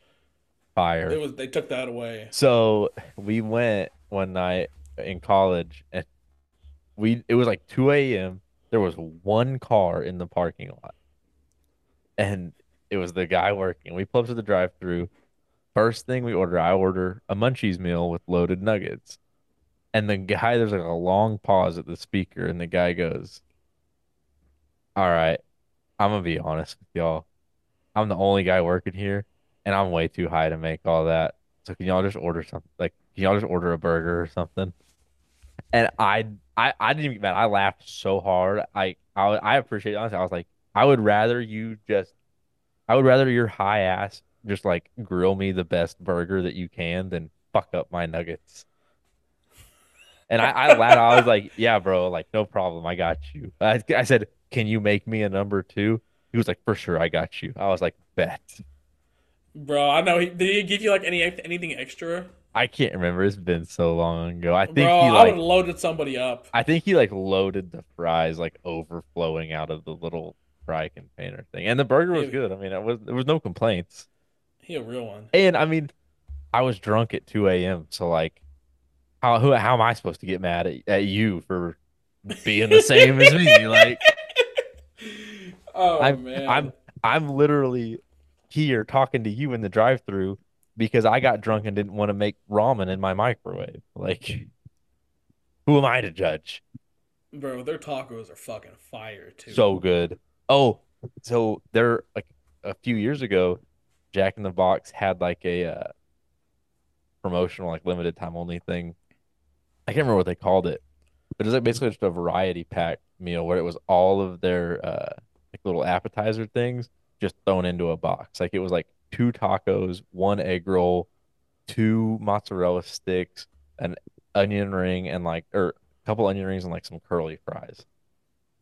Fire. It was. They took that away. So we went one night in college and we it was like 2 a.m. There was one car in the parking lot. And it was the guy working. We pull up to the drive through. First thing we order, I order a munchies meal with loaded nuggets. And the guy, there's like a long pause at the speaker, and the guy goes, All right, I'm gonna be honest with y'all. I'm the only guy working here, and I'm way too high to make all that. So can y'all just order something? Like, can y'all just order a burger or something? And I, I, I didn't even mad. I laughed so hard. I, I, I appreciate it. Honestly, I was like, I would rather you just, I would rather your high ass just like grill me the best burger that you can than fuck up my nuggets. And I, I laughed. I was like, yeah, bro, like no problem. I got you. I, I said, can you make me a number two? He was like, for sure, I got you. I was like, bet. Bro, I know. He, did he give you like any anything extra? I can't remember. It's been so long ago. I think Bro, he I like would have loaded somebody up. I think he like loaded the fries like overflowing out of the little fry container thing. And the burger was Yeah. good. I mean, it was there was no complaints. He a real one. And I mean, I was drunk at 2 a.m. So like how who how am I supposed to get mad at, at you for being the same as me? <laughs> Like Oh I'm man. I'm I'm literally here talking to you in the drive-through because I got drunk and didn't want to make ramen in my microwave. Like who am I to judge? Bro, their tacos are fucking fire too. So good. Oh, so they're like a few years ago, Jack in the Box had like a uh, promotional, like limited time only thing. I can't remember what they called it, but it was like basically just a variety pack meal where it was all of their uh like little appetizer things just thrown into a box. Like it was like two tacos, one egg roll, two mozzarella sticks, an onion ring, and like or a couple onion rings and like some curly fries.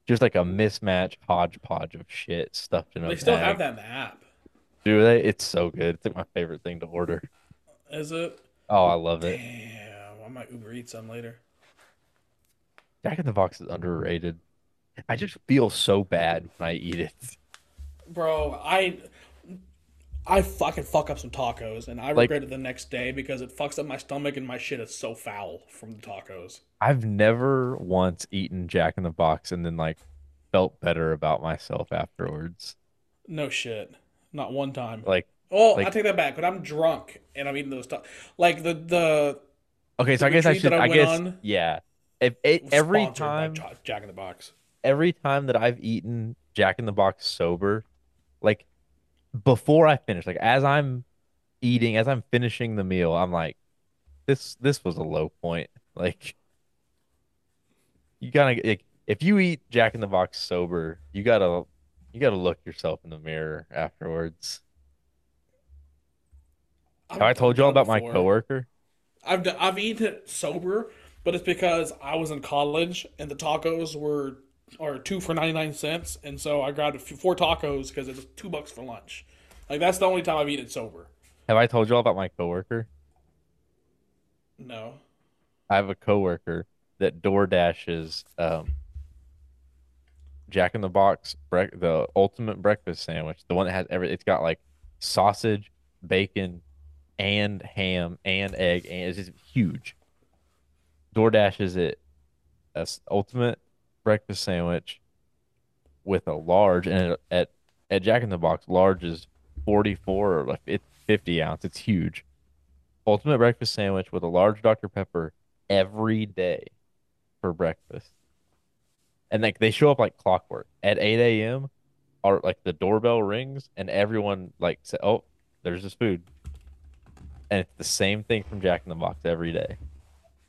Just like a mismatch hodgepodge of shit stuffed in a they still bag. have that in the app. Do they? It's so good. It's like my favorite thing to order. Is it? Oh, I love it. Damn, I might Uber eat some later. Jack in the Box is underrated. I just feel so bad when I eat it. Bro, I I fucking fuck up some tacos and I Like- regret it the next day because it fucks up my stomach and my shit is so foul from the tacos. I've never once eaten Jack in the Box and then like felt better about myself afterwards. No shit. Not one time. Like, Oh, like- I take that back. But I'm drunk and I'm eating those stuff. Like the the okay, so I guess I should. I I guess on yeah. If eh, it, every time, Jack in the Box. every time that I've eaten Jack in the Box sober, like before I finish, like as I'm eating, as I'm finishing the meal, I'm like, this this was a low point. <laughs> Like you gotta like if you eat Jack in the Box sober, you gotta you gotta look yourself in the mirror afterwards. Have I told you all about my coworker? I've I've eaten it sober, but it's because I was in college and the tacos were are two for ninety nine cents, and so I grabbed a few, four tacos because it's two bucks for lunch. Like that's the only time I've eaten sober. Have I told you all about my coworker? No. I have a coworker that door dashes um, Jack in the Box brec- the ultimate breakfast sandwich, the one that has every it's got like sausage, bacon, and ham and egg, and it's just huge. Door dashes it a s- ultimate breakfast sandwich with a large, and at at Jack in the Box, large is forty four or like it's fifty ounce. It's huge. Ultimate breakfast sandwich with a large Dr Pepper every day for breakfast. And like they show up like clockwork at 8 a.m. Or like the doorbell rings and everyone like say, "Oh, there's this food," and it's the same thing from Jack in the Box every day.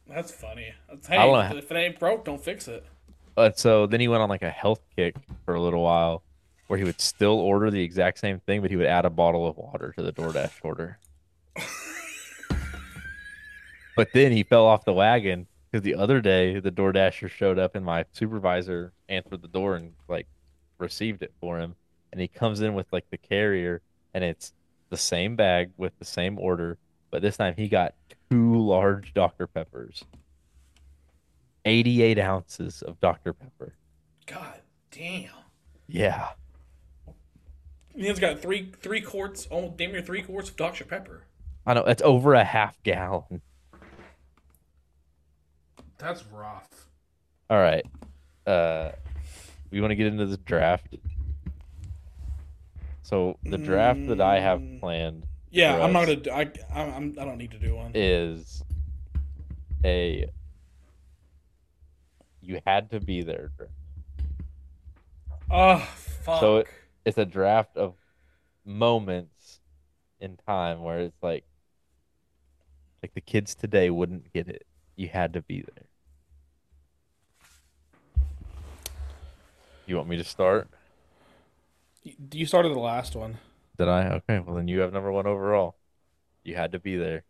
That's funny. That's, I don't hey, know. if it ain't broke, don't fix it. But so then he went on like a health kick for a little while, where he would still order the exact same thing, but he would add a bottle of water to the DoorDash order. <laughs> but then he fell off the wagon because the other day the DoorDasher showed up and my supervisor answered the door and like received it for him, and he comes in with like the carrier and it's the same bag with the same order, but this time he got two large Dr. Peppers. 88 ounces of Dr. Pepper. God damn. Yeah. He's got three three quarts, almost damn near three quarts of Dr Pepper. I know it's over a half gallon. That's rough. All right. Uh we want to get into the draft. So the draft that I have Mm. planned Yeah, I'm not gonna. I I'm, I'm I don't need to do one. is a you had to be there. Oh fuck. So it- It's a draft of moments in time where it's like like the kids today wouldn't get it. You had to be there. You want me to start? you started the last one. Did I? Okay, well then you have number one overall. You had to be there.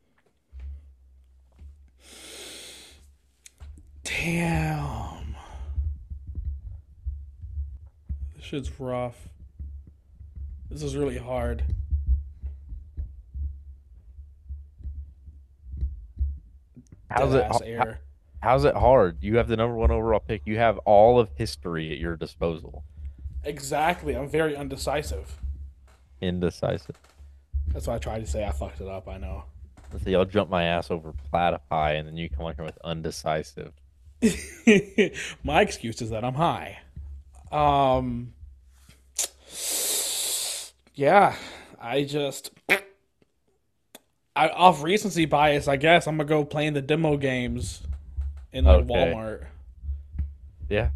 Damn. Shit's rough. This is really hard. How's it? How- How's it hard? You have the number one overall pick. You have all of history at your disposal. Exactly. I'm very undecisive. Indecisive. That's why I tried to say I fucked it up. I know. Let's see. I'll jump my ass over platypi, and then you come on here with undecisive. <laughs> My excuse is that I'm high. Um. Yeah, I just. I off recency bias, I guess I'm gonna go playing the demo games in like Okay. Walmart. Yeah.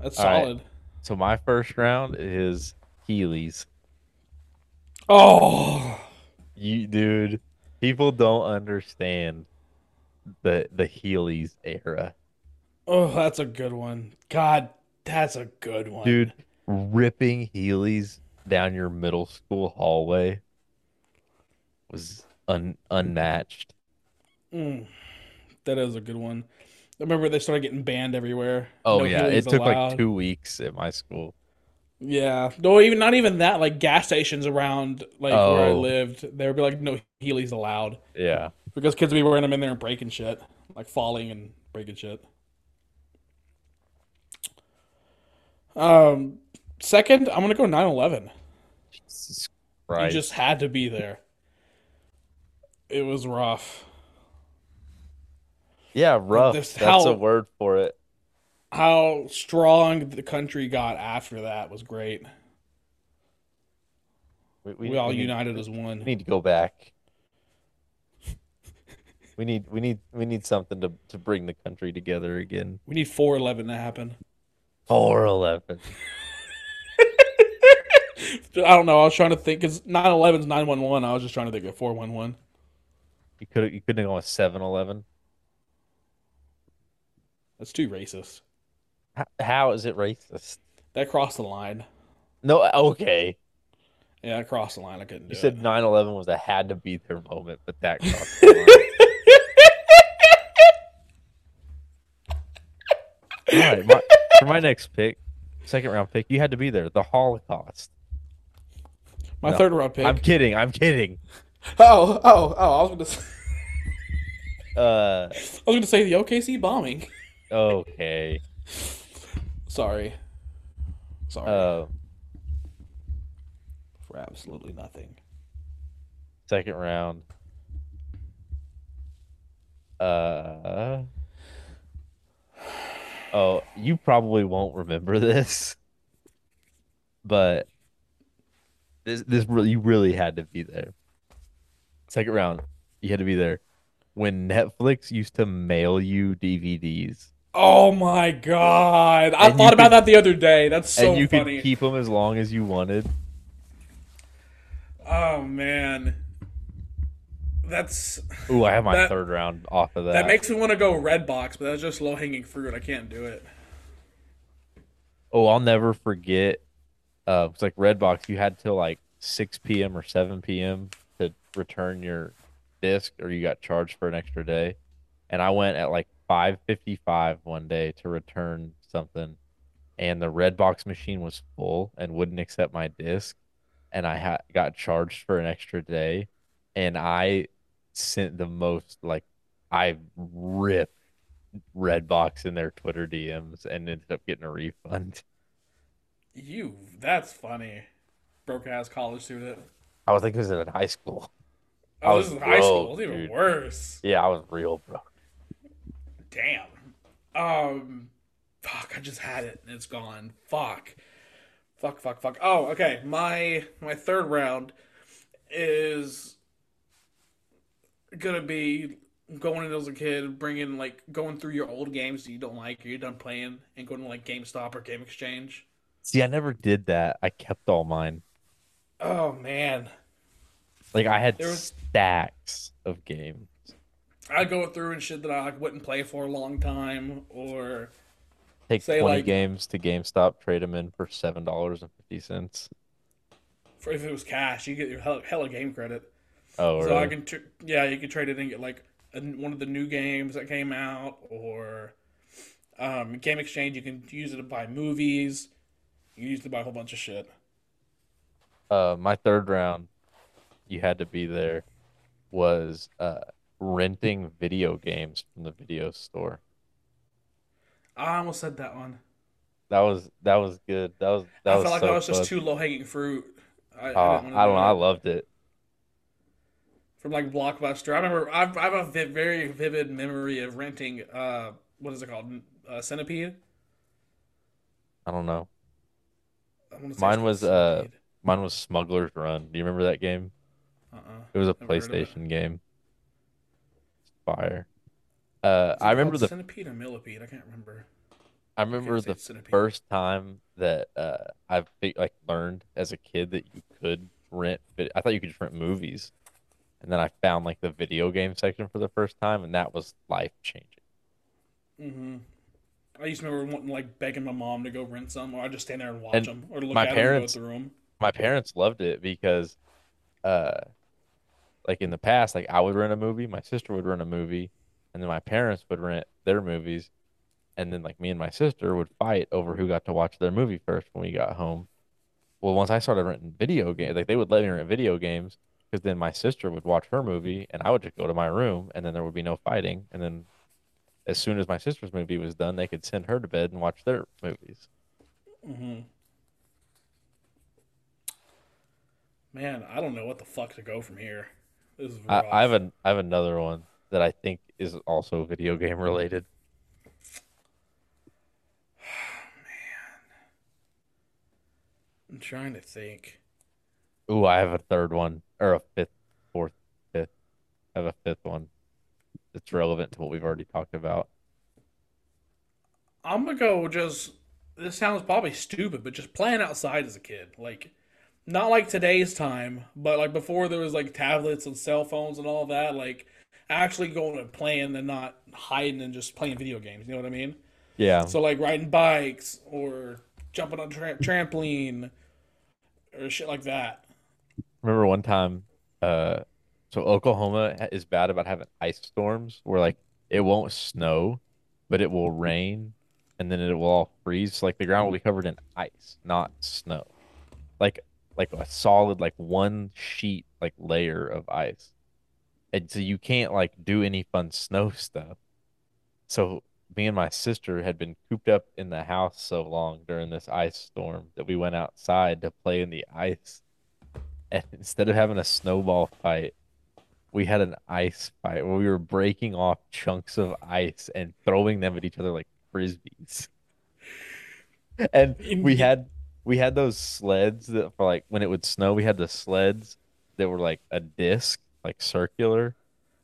That's All right. solid. So my first round is Heelys. Oh, You dude, people don't understand the the Heelys era. oh, that's a good one. God, that's a good one, Dude, ripping Heelys down your middle school hallway was un, unmatched. Mm, that is a good one. I remember they started getting banned everywhere. Oh No yeah, it took allowed. like two weeks at my school. Yeah, no, even not even that. Like gas stations around like where I Oh. lived, there would be like no Heelys allowed Yeah. because kids would be wearing them in there and breaking shit, like falling and breaking shit. Um, second, I'm gonna go 9/11. Jesus You just had to be there. It was rough. Yeah, rough. this- That's a word for it. How strong the country got after that was great. We, all need- united as one. We need to go back. We need we need we need something to to bring the country together again. We need 4/11 to happen. Four eleven. I don't know. I was trying to think because 9/11 is 911. I was just trying to think of 411. You could you couldn't have gone with seven eleven. That's too racist. How is it racist? That crossed the line. No, okay. Yeah, that crossed the line. I couldn't do You said it. 9/11 was a had to be there moment, but that <laughs> crossed the line. All right, my, for my next pick, second round pick, you had to be there. The Holocaust. My No, third round pick. I'm kidding. I'm kidding. <laughs> Oh, oh, oh! I was gonna, say, <laughs> Uh, I was gonna say the OKC bombing. okay. Sorry, sorry Uh, for absolutely nothing. second round. Uh. Oh, you probably won't remember this, but this this really you really had to be there. Second round, you had to be there when Netflix used to mail you DVDs, Oh my god! I And thought about could- that the other day. That's so and you funny. could keep them as long as you wanted. Oh man, that's Ooh, I have my That- third round off of that. that makes me want to go Redbox, but that's just low hanging fruit. I can't do it. Oh, I'll never forget. Uh, it's like Redbox. You had till like 6 p.m. or 7 p.m. to return your disc, or you got charged for an extra day. And I went at like 5:55 one day to return something, and the Redbox machine was full and wouldn't accept my disc, and I had got charged for an extra day, and I sent the most like I ripped Redbox in their Twitter DMs and ended up getting a refund. <laughs> You, that's funny. Broke ass college student. I was thinking it was in high school. I Oh, was this is high school. broke, It's even dude. worse. Yeah, I was real broke. Damn. Um, fuck. I just had it and it's gone. Fuck. Fuck. Fuck. Fuck. Oh, okay. My my third round is gonna be going in as a kid, bringing like going through your old games that you don't like or you're done playing, and going to like GameStop or Game Exchange. See, I never did that. I kept all mine. Oh man, Like I had was- stacks of games. I'd go through and shit that I like wouldn't play for a long time, or Take Say, 20 like- games to GameStop, trade them in for seven dollars and fifty cents. for if it was cash, you get your hella, hella game credit. Oh, So I can, tr- yeah, you can trade it and get like a, one of the new games that came out, or um, Game Exchange. You can use it to buy movies. You used to buy a whole bunch of shit. Uh, my third round, you had to be there, was uh renting video games from the video store. I almost said that one. That was that was good. That was that I was felt like so that was just fun. too low hanging fruit. I, I, Oh, didn't I don't do know. I loved it. From like Blockbuster, I remember I've, I have a vi- very vivid memory of renting. Uh, what is it called? Uh, Centipede. I don't know. I wanna say it's Mine was, uh. Mine was Smuggler's Run. Do you remember that game? Uh-uh. It was a Never heard of it. PlayStation game. Fire. Uh, I remember the centipede or millipede. I can't remember. I I remember say the centipede. first time that uh I've like learned as a kid that you could rent. I thought you could just rent movies, and then I found like the video game section for the first time, and that was life changing. hmm I used to remember wanting like begging my mom to go rent some, or I just stand there and watch And them, or look my at parents- them and go through them. My parents loved it because, uh, like in the past, like I would rent a movie, my sister would rent a movie, and then my parents would rent their movies, and then like me and my sister would fight over who got to watch their movie first when we got home. Well, once I started renting video games, like they would let me rent video games because then my sister would watch her movie and I would just go to my room and then there would be no fighting. And then as soon as my sister's movie was done, they could send her to bed and watch their movies. hmm Man, I don't know what the fuck to go from here. This is I. I have an I have another one that I think is also video game related. <sighs> I'm trying to think. Ooh, I have a third one or a fifth, fourth, fifth. I have a fifth one that's relevant to what we've already talked about. I'm gonna go just. This sounds probably stupid, but just playing outside as a kid, like not like today's time, but like before there was like tablets and cell phones and all that. Like actually going and playing and not hiding and just playing video games. You know what I mean? Yeah. So like riding bikes or jumping on tra- trampoline or shit like that. Remember one time, uh, so Oklahoma is bad about having ice storms where like it won't snow, but it will rain and then it will all freeze. Like the ground will be covered in ice, not snow. Like like a solid like one sheet like layer of ice. And so you can't like do any fun snow <laughs> stuff. So me and my sister had been cooped up in the house so long during this ice storm that we went outside to play in the ice. And <laughs> instead of having a snowball fight, we had an ice fight where we were breaking off chunks of ice and throwing them at each other like frisbees. <laughs> And we had we had those sleds that for like when it would snow, we had the sleds that were like a disc, like circular.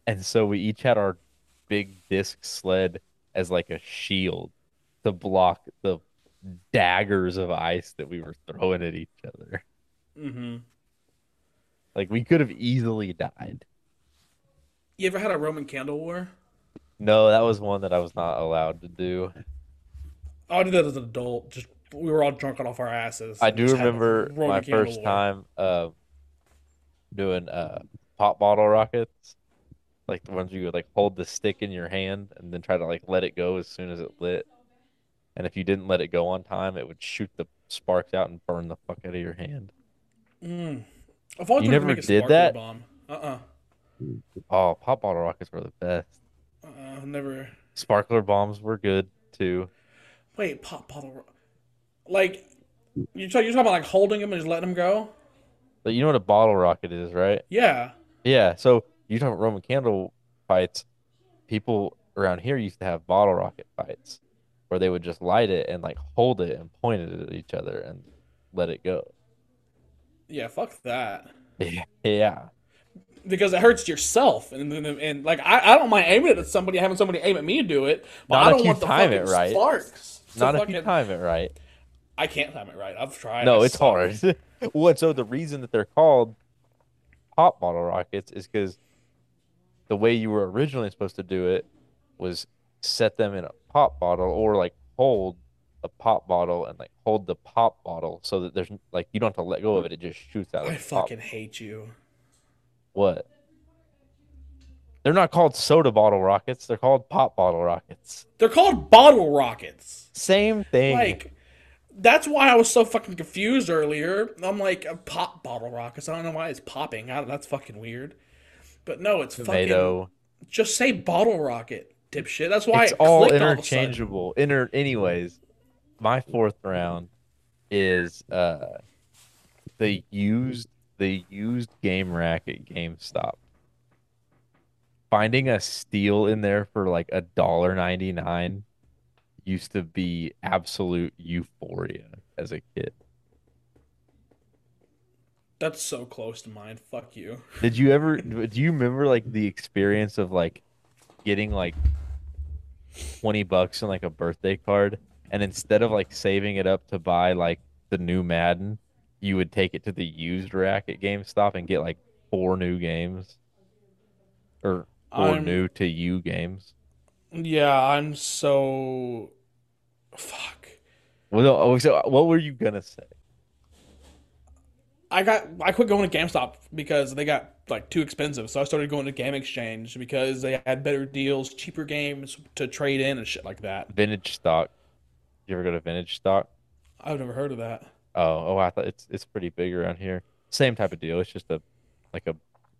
And so we each had our big disc sled as like a shield to block the daggers of ice that we were throwing at each other. Mm-hmm. Like we could have easily died. You ever had a Roman candle war? No, that was one that I was not allowed to do. I did that as an adult. Just we were all drunk off our asses. I do just had a remember my first war. time uh, doing uh, pop bottle rockets, like the ones you would like hold the stick in your hand and then try to like let it go as soon as it lit. And if you didn't let it go on time, it would shoot the sparks out and burn the fuck out of your hand. Mm. I've always You never make a did that? Bomb. Uh-uh. Oh, pop bottle rockets were the best. Uh-uh. Never. Sparkler bombs were good too. Wait, pop bottle. ro- Like you talk, you're talking about like holding them and just letting them go? But you know what a bottle rocket is, right? Yeah. Yeah, so you talk about Roman candle fights. People around here used to have bottle rocket fights where they would just light it and like hold it and point it at each other and let it go. Yeah. Fuck that. <laughs> Yeah. Because it hurts yourself, and and, and like I, I don't mind aiming it at somebody, having somebody aim at me and do it, but Not I don't you want the time fucking it right. sparks. to Not if fucking- you time it right. I can't time it right. I've tried. No, I it's suck. hard. <laughs> What? So the reason that they're called pop bottle rockets is because the way you were originally supposed to do it was set them in a pop bottle or like hold a pop bottle and like hold the pop bottle so that there's like you don't have to let go of it. It just shoots out. Of I the pop. fucking hate you. What? They're not called soda bottle rockets. They're called pop bottle rockets. They're called bottle rockets. Same thing. Like, that's why I was so fucking confused earlier. I'm like, a pop bottle rockets. I don't know why it's popping. I, that's fucking weird. But no, it's tomato. fucking. Just say bottle rocket, dipshit. That's why it's it all clicked all of a sudden. interchangeable. Inter anyways, my fourth round is uh the used the used game rack at GameStop. Finding a steal in there for like a dollar ninety nine used to be absolute euphoria as a kid. That's so close to mine. Fuck you. <laughs> Did you ever do you remember like the experience of like getting like 20 bucks in like a birthday card and instead of like saving it up to buy like the new Madden, you would take it to the used rack at GameStop and get like four new games or four I'm- new to you games. Yeah, I'm so. Fuck. Well, no, oh, so what were you gonna say? I got I quit going to GameStop because they got like too expensive. So I started going to Game Exchange because they had better deals, cheaper games to trade in and shit like that. Vintage stock. You ever go to vintage stock? I've never heard of that. Oh, oh, I thought it's it's pretty big around here. Same type of deal. It's just a like a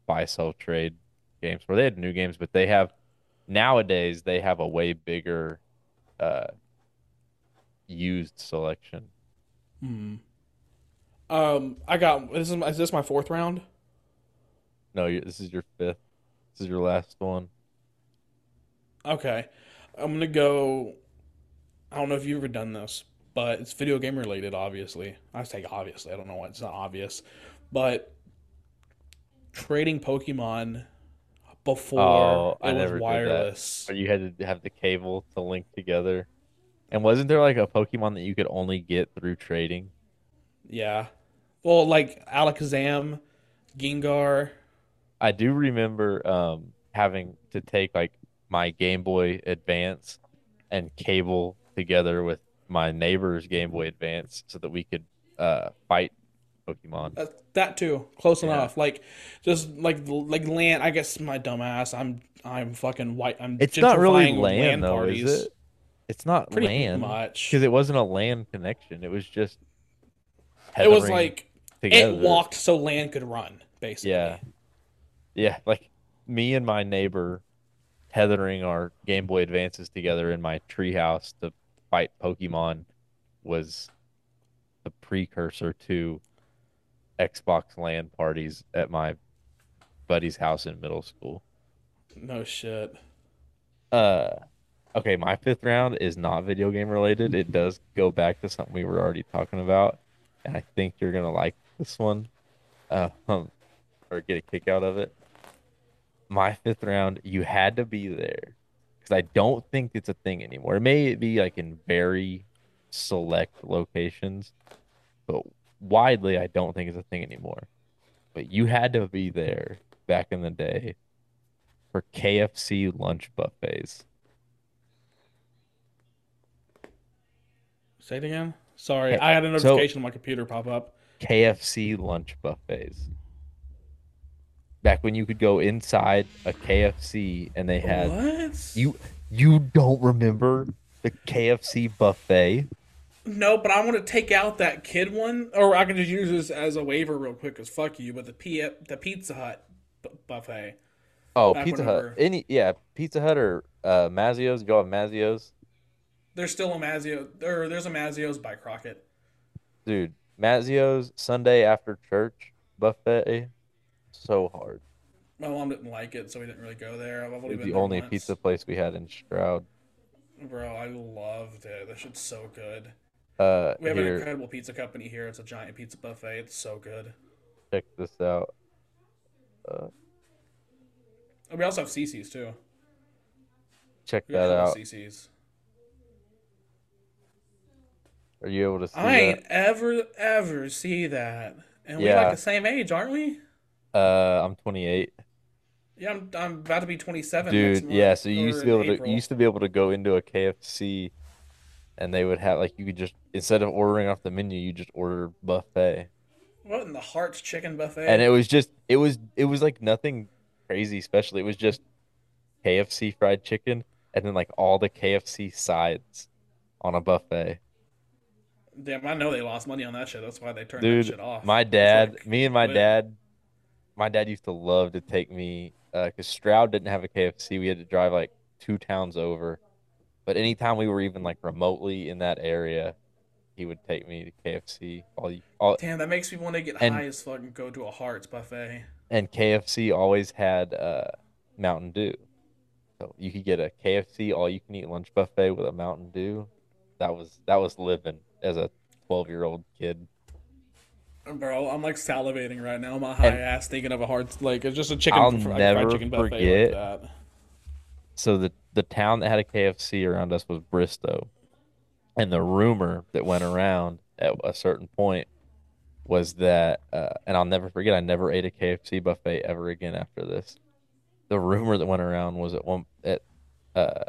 buy sell trade games where they had new games, but they have nowadays they have a way bigger uh used selection. Hmm. Um, I got this is, is this my fourth round? No, this is your fifth. This is your last one. Okay, I'm gonna go. I don't know if you've ever done this, but it's video game related. Obviously, I say obviously. I don't know why it's not obvious, but trading Pokemon before Oh, I never was did that. wireless. Or you had to have the cable to link together. And wasn't there like a Pokemon that you could only get through trading? Yeah. Well, like Alakazam, Gengar. I do remember um, having to take like my Game Boy Advance and cable together with my neighbor's Game Boy Advance so that we could uh, fight Pokemon. That, that too, close Yeah. enough. Like, just like like land. I guess my dumbass. I'm I'm fucking white. I'm It's not really gentrifying land though, is it? It's not Pretty land much. because it wasn't a LAN connection. It was just. It was like together. it walked so LAN could run, basically. Yeah. Yeah, like me and my neighbor tethering our Game Boy Advances together in my treehouse to fight Pokemon was the precursor to Xbox LAN parties at my buddy's house in middle school. No shit. Uh, okay, my fifth round is not video game related. It does go back to something we were already talking about, and I think you're gonna like this one, uh, um, or get a kick out of it. My fifth round, you had to be there because I don't think it's a thing anymore. It may be like in very select locations, but widely, I don't think it's a thing anymore. But you had to be there back in the day for KFC lunch buffets. Say it again. Sorry, I had a so- notification on my computer pop up. KFC lunch buffets. Back when you could go inside a KFC and they had what? you you don't remember the KFC buffet? No, but I want to take out that kid one, or I can just use this as a waiver real quick. Cause fuck you. But the P the Pizza Hut bu- buffet. Oh, Back Pizza whenever- Hut. Any yeah, Pizza Hut or uh Mazzio's. Go have Mazzio's. There's still a Mazzio, or there's a Mazzio's by Crockett. Dude, Mazzio's Sunday after church buffet. So hard. My mom didn't like it, so we didn't really go there. I've only It was been the only once. pizza place we had in Stroud. Bro, I loved it. That shit's so good. Uh We have an incredible pizza company here. It's a giant pizza buffet. It's so good. check this out. And we also have CC's too. Check We that out. CC's. Are you able to see that? I that? ain't ever ever see that. And we're like the same age, aren't we? Uh, I'm 28. Yeah, I'm, I'm about to be 27. Dude, next month, yeah, so you used to be able to you used to be able to go into a KFC and they would have like you could just instead of ordering off the menu, you just order buffet. What in the Hartz Chicken Buffet? And it was just it was it was like nothing crazy special. It was just KFC fried chicken and then like all the KFC sides on a buffet. Damn, I know they lost money on that shit. That's why they turned Dude, that shit off. My dad, like, me and my dad, my dad used to love to take me because Stroud didn't have a KFC. We had to drive like two towns over. But anytime we were even like remotely in that area, he would take me to KFC. All, you- all Damn, that makes me want to get And- high as fuck and go to a Hartz buffet. and KFC always had uh, Mountain Dew. So you could get a KFC all you can eat lunch buffet with a Mountain Dew. That was that was living as a 12 year old kid. Bro, I'm like salivating right now. My high And- ass thinking of a hard like it's just a chicken I'll fr- fried never chicken buffet forget- like that. so the the town that had a KFC around us was Bristow, and the rumor that went around at a certain point was that, uh, and I'll never forget, I never ate a KFC buffet ever again after this. The rumor that went around was at one at uh,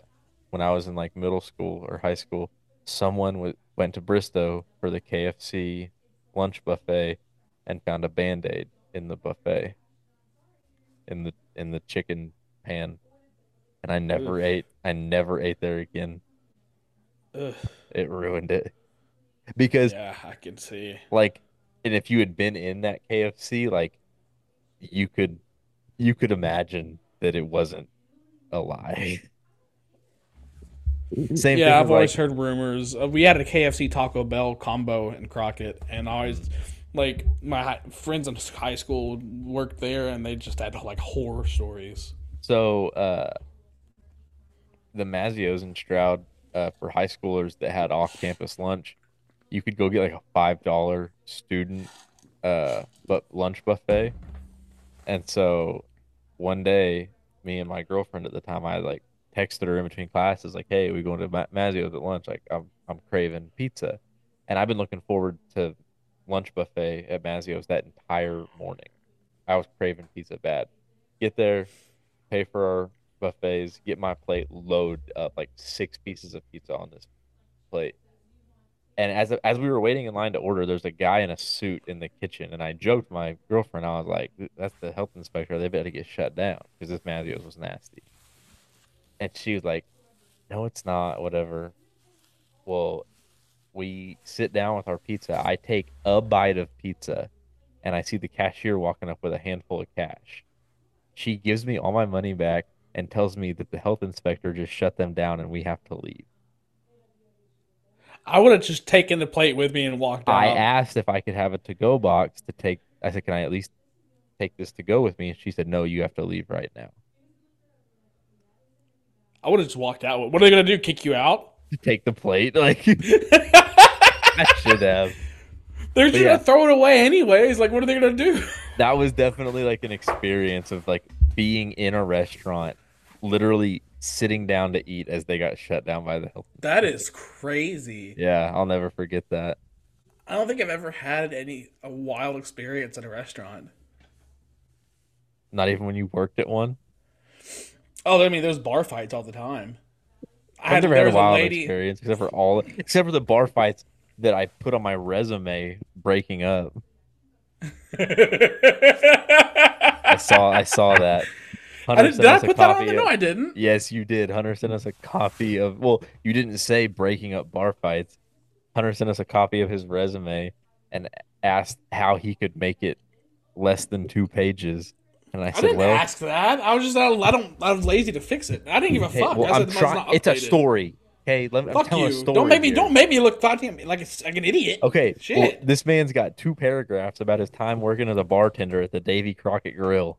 when I was in like middle school or high school, someone w- went to Bristow for the KFC lunch buffet and found a band aid in the buffet in the in the chicken pan and I never ate. I never ate there again. Ugh, It ruined it because, yeah, I can see. like, and if you had been in that KFC, like, you could, you could imagine that it wasn't a lie. <laughs> Same yeah, thing I've with always like, heard rumors. Uh, we had a KFC Taco Bell combo in Crockett, and I always like my hi- friends in high school worked there, and they just had like horror stories. so. uh The Mazzios in Stroud uh, for high schoolers that had off-campus lunch, you could go get like a five dollar student uh but lunch buffet. And so one day, me and my girlfriend at the time, I like texted her in between classes, like, "Hey, we going to Ma- Mazzio's at lunch? Like, I'm I'm craving pizza," and I've been looking forward to lunch buffet at Mazzio's that entire morning. I was craving pizza bad. Get there, pay for our buffets, get my plate, load up like six pieces of pizza on this plate. And as as we were waiting in line to order, there's a guy in a suit in the kitchen, and I joked my girlfriend. I was like, "That's the health inspector. They better get shut down because this Mazzio's was nasty." And she was like, "No, it's not. Whatever." Well, we sit down with our pizza. I take a bite of pizza, and I see the cashier walking up with a handful of cash. She gives me all my money back and tells me that the health inspector just shut them down and we have to leave. I would have just taken the plate with me and walked out. I asked if I could have a to go box to take. I said, "Can I at least take this to go with me?" And she said, "No, you have to leave right now." I would have just walked out. What are they gonna do? Kick you out? Take the plate, like I should have. They're just yeah. gonna throw it away anyways. Like, what are they gonna do? <laughs> That was definitely like an experience of like being in a restaurant, literally sitting down to eat as they got shut down by the health. That is crazy. Yeah, I'll never forget that. I don't think I've ever had any a wild experience at a restaurant. Not even when you worked at one. Oh, I mean, there's bar fights all the time. I I've never had a wild lady. experience except for all except for the bar fights that I put on my resume breaking up. I <laughs> saw I saw that. I did, did I put that on there? No, I didn't. Yes, you did. Hunter sent us a copy of well, you didn't say breaking up bar fights. Hunter sent us a copy of his resume and asked how he could make it less than two pages. And I I said, didn't Well, ask that. I was just I don't. I was lazy to fix it. I didn't give a hey, fuck. well, I I'm trying not it's a story. Okay, let me, I'm Fuck you. a story. don't make me. here. Don't make me look goddamn like a, like an idiot. Okay, well, Shit. this man's got two paragraphs about his time working as a bartender at the Davy Crockett Grill,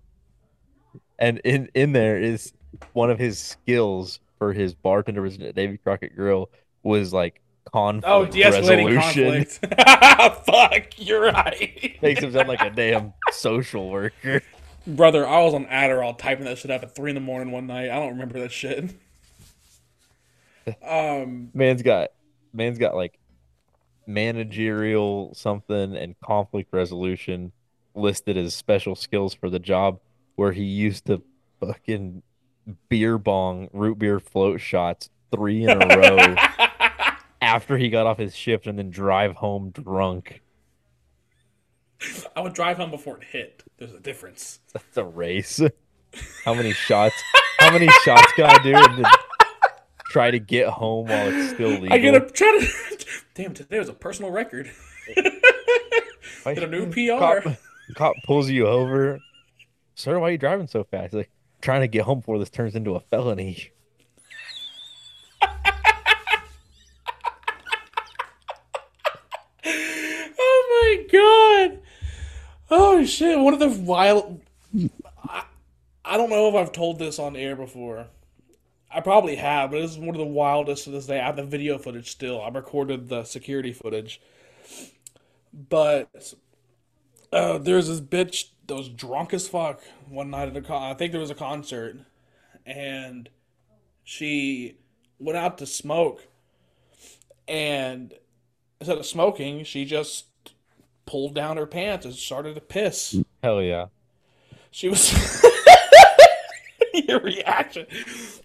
and in in there is one of his skills for his bartender at Davy Crockett Grill was like conflict Oh, resolution. conflict. <laughs> Fuck, you're right. Makes him sound like a <laughs> damn social worker. Brother, I was on Adderall typing that shit up at three in the morning one night. I don't remember that shit. <laughs> Um, Man's got man's got like managerial something and conflict resolution listed as special skills for the job where he used to fucking beer bong root beer float shots three in a row <laughs> after he got off his shift and then drive home drunk. <laughs> I would drive home before it hit. There's a difference. That's a race. How many shots? How many shots can I do and then try to get home while it's still legal? I gotta try to. <laughs> Damn, today was a personal record. <laughs> Get a new PR. Cop, cop pulls you over. Sir, why are you driving so fast? Like trying to get home before this turns into a felony. Oh my god! Oh shit! One of the wild. I, I don't know if I've told this on air before. I probably have, but this is one of the wildest to this day. I have the video footage still. I recorded the security footage. But uh, there's this bitch that was drunk as fuck one night at a con. I think there was a concert, and she went out to smoke. And instead of smoking, she just pulled down her pants and started to piss. Hell yeah. She was <laughs> your reaction,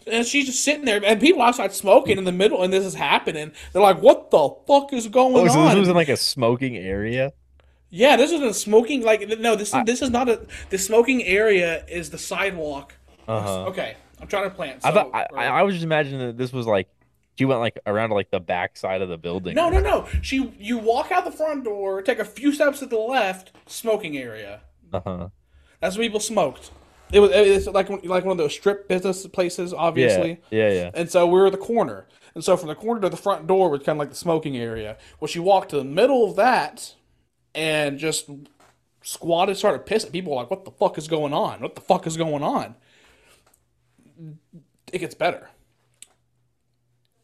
and she's just sitting there, and people outside smoking in the middle, and this is happening. They're like, "What the fuck is going Oh, so on?" this was in like a smoking area? yeah, this isn't a smoking. Like, no, this is this is not a. The smoking area is the sidewalk. Uh-huh. Okay, I'm trying to plan. I thought I, I I was just imagining that this was like she went like around like the back side of the building. no, no, no. She, you walk out the front door, take a few steps to the left, smoking area. Uh-huh. That's where people smoked. It was it's like like one of those strip business places, obviously. Yeah, yeah, yeah. And so we were at the corner. And so from the corner to the front door was kind of like the smoking area. Well, she walked to the middle of that and just squatted, started pissing. People were like, what the fuck is going on? What the fuck is going on? It gets better.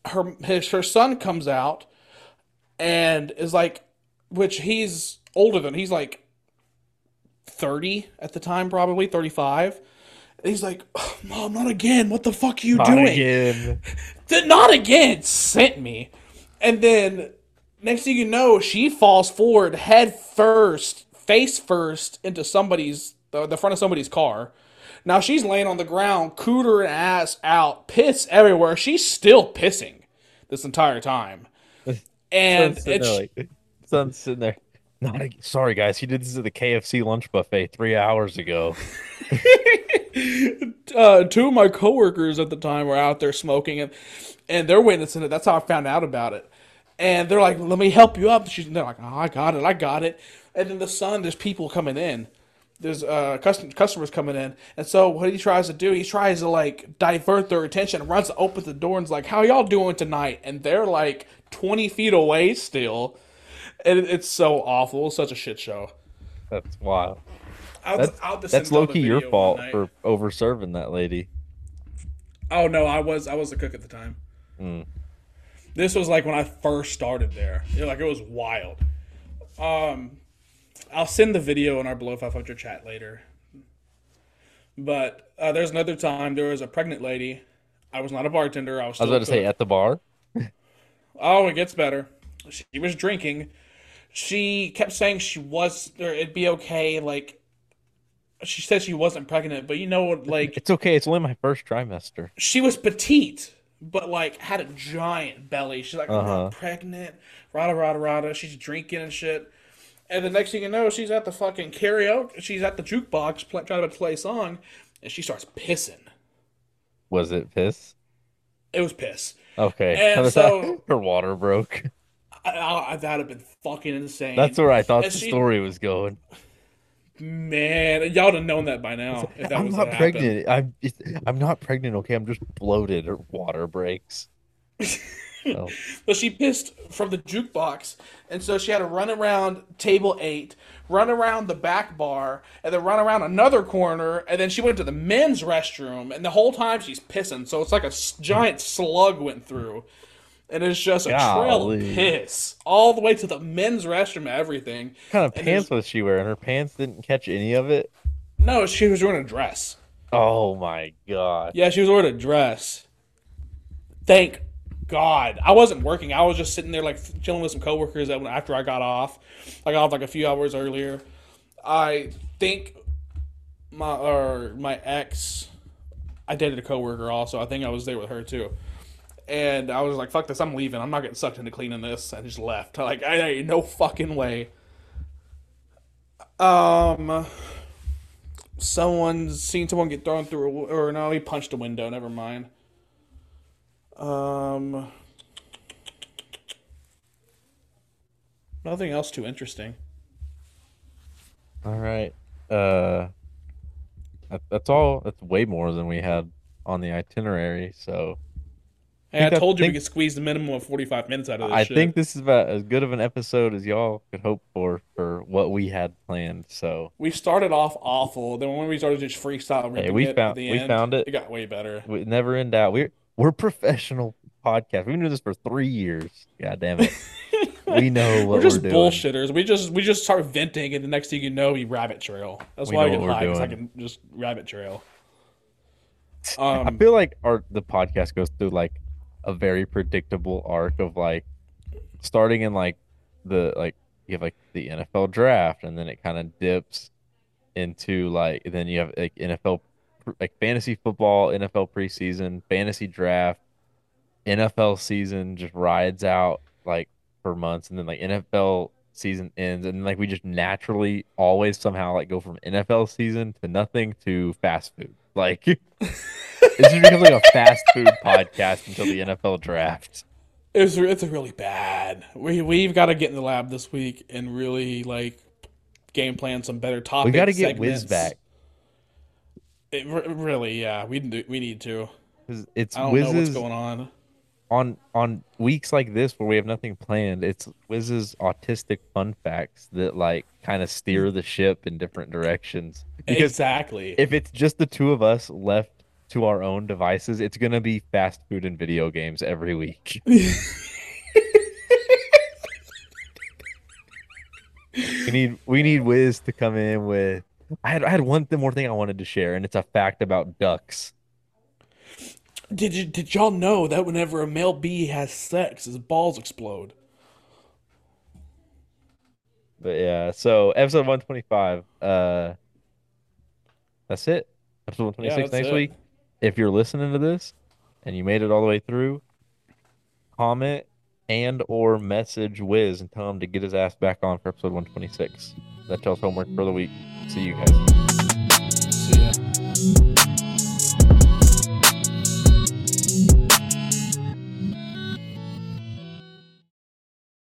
Her his her son comes out and is like which he's older than he's like 30 at the time probably 35 and he's like "Oh, mom not again. What the fuck are you Not doing? again. <laughs> Not again. Sent me. And then next thing you know she falls forward head first face first into somebody's the, the front of somebody's car now she's laying on the ground cooter and ass out piss everywhere she's still pissing this entire time <laughs> and Son's sitting it's, there like <laughs> son's sitting there. Not ag- sorry guys, he did this at the KFC lunch buffet three hours ago. <laughs> uh, two of my coworkers at the time were out there smoking and and they're witnessing it. That's how I found out about it. and they're like, "Let me help you up." She's they're like, "Oh, I got it, I got it." And then the son, there's people coming in. There's uh custom, customers coming in, and so what he tries to do, he tries to like divert their attention, runs to open the door, and's like, "How y'all doing tonight?" And they're like twenty feet away still, and it- it's so awful, it's such a shit show. That's wild. I'll, That's I'll that's send y'all low the key your fault for over serving that lady. Oh no, I was I was the cook at the time. Mm. This was like when I first started there. It, like it was wild. Um, I'll send the video in our below 500 chat later. But uh, there's another time there was a pregnant lady. I was not a bartender. I was. I was about to say at the bar. Oh, it gets better. She was drinking. She kept saying she was, or it'd be okay. Like, she said she wasn't pregnant, but you know what? <laughs> Like, It's okay. It's only my first trimester. she was petite, but like had a giant belly. She's like, I'm Uh-huh. not pregnant. Rada rada rada. She's drinking and shit. And the next thing you know, she's at the fucking karaoke. She's at the jukebox play, trying to play a song, and she starts pissing. Was it piss? It was piss. Okay. And <laughs> so- <laughs> her water broke. I, I, that'd have been fucking insane. That's where I thought And the she- story was going. Man, y'all would have known that by now. If that I'm was not pregnant. I'm I'm not pregnant. Okay, I'm just bloated or water breaks. <laughs> Oh. <laughs> But she pissed from the jukebox, and so she had to run around table eight, run around the back bar, and then run around another corner, and then she went to the men's restroom, and the whole time she's pissing. So it's like a giant slug went through, and it's just a trail of piss all the way to the men's restroom. Everything. What kind of And pants was she wearing? Her pants didn't catch any of it. No, she was wearing a dress. Oh my god. Yeah, she was wearing a dress. Thank God. I wasn't working. I was just sitting there like chilling with some coworkers after I got off. I got off like a few hours earlier. I think my or my ex I dated a coworker also. I think I was there with her too. And I was like, fuck this, I'm leaving. I'm not getting sucked into cleaning this. I just left. <laughs> Like, I no fucking way. Um someone seen someone get thrown through a, or no, he punched a window. Never mind. Um, nothing else too interesting. All right. Uh, that, that's all. That's way more than we had on the itinerary. So Hey, I I told you think- we could squeeze the minimum of forty-five minutes out of this I shit. think this is about as good of an episode as y'all could hope for for what we had planned. So we started off awful. Then when we started just freestyle, Hey, we found- the we end, found it. It got way better. we never in doubt. We're we're professional podcast. We've been doing this for three years. God damn it. <laughs> we know what we're just doing. bullshitters. We just we just start venting, and the next thing you know, we rabbit trail. That's We why I get high because I can just rabbit trail. I Um, feel like our the podcast goes through like a very predictable arc of like starting in like the like you have like the NFL draft and then it kind of dips into like then you have like NFL like fantasy football, NFL preseason, fantasy draft, NFL season just rides out like for months and then like NFL season ends and like we just naturally always somehow like go from NFL season to nothing to fast food. Like <laughs> this just becomes like a fast food podcast until the NFL draft. It's it's really bad. We we've got to get in the lab this week and really like game plan some better topics. We got to get Wiz back It, re- really, yeah, we do- we need to. it's I don't know what's going on. on on weeks like this where we have nothing planned. It's Wiz's autistic fun facts that like kind of steer the ship in different directions. Because exactly. if it's just the two of us left to our own devices, it's gonna be fast food and video games every week. <laughs> We need we need Wiz to come in with. I had I had one thing more thing I wanted to share, and it's a fact about ducks. did you did y'all know that whenever a male bee has sex, his balls explode? But yeah, so episode one twenty five. Uh, that's it. Episode one twenty six Yeah, next it. week. If you're listening to this and you made it all the way through, comment and or message Wiz and tell him to get his ass back on for episode one twenty six. That tells homework for the week. See you guys. See ya.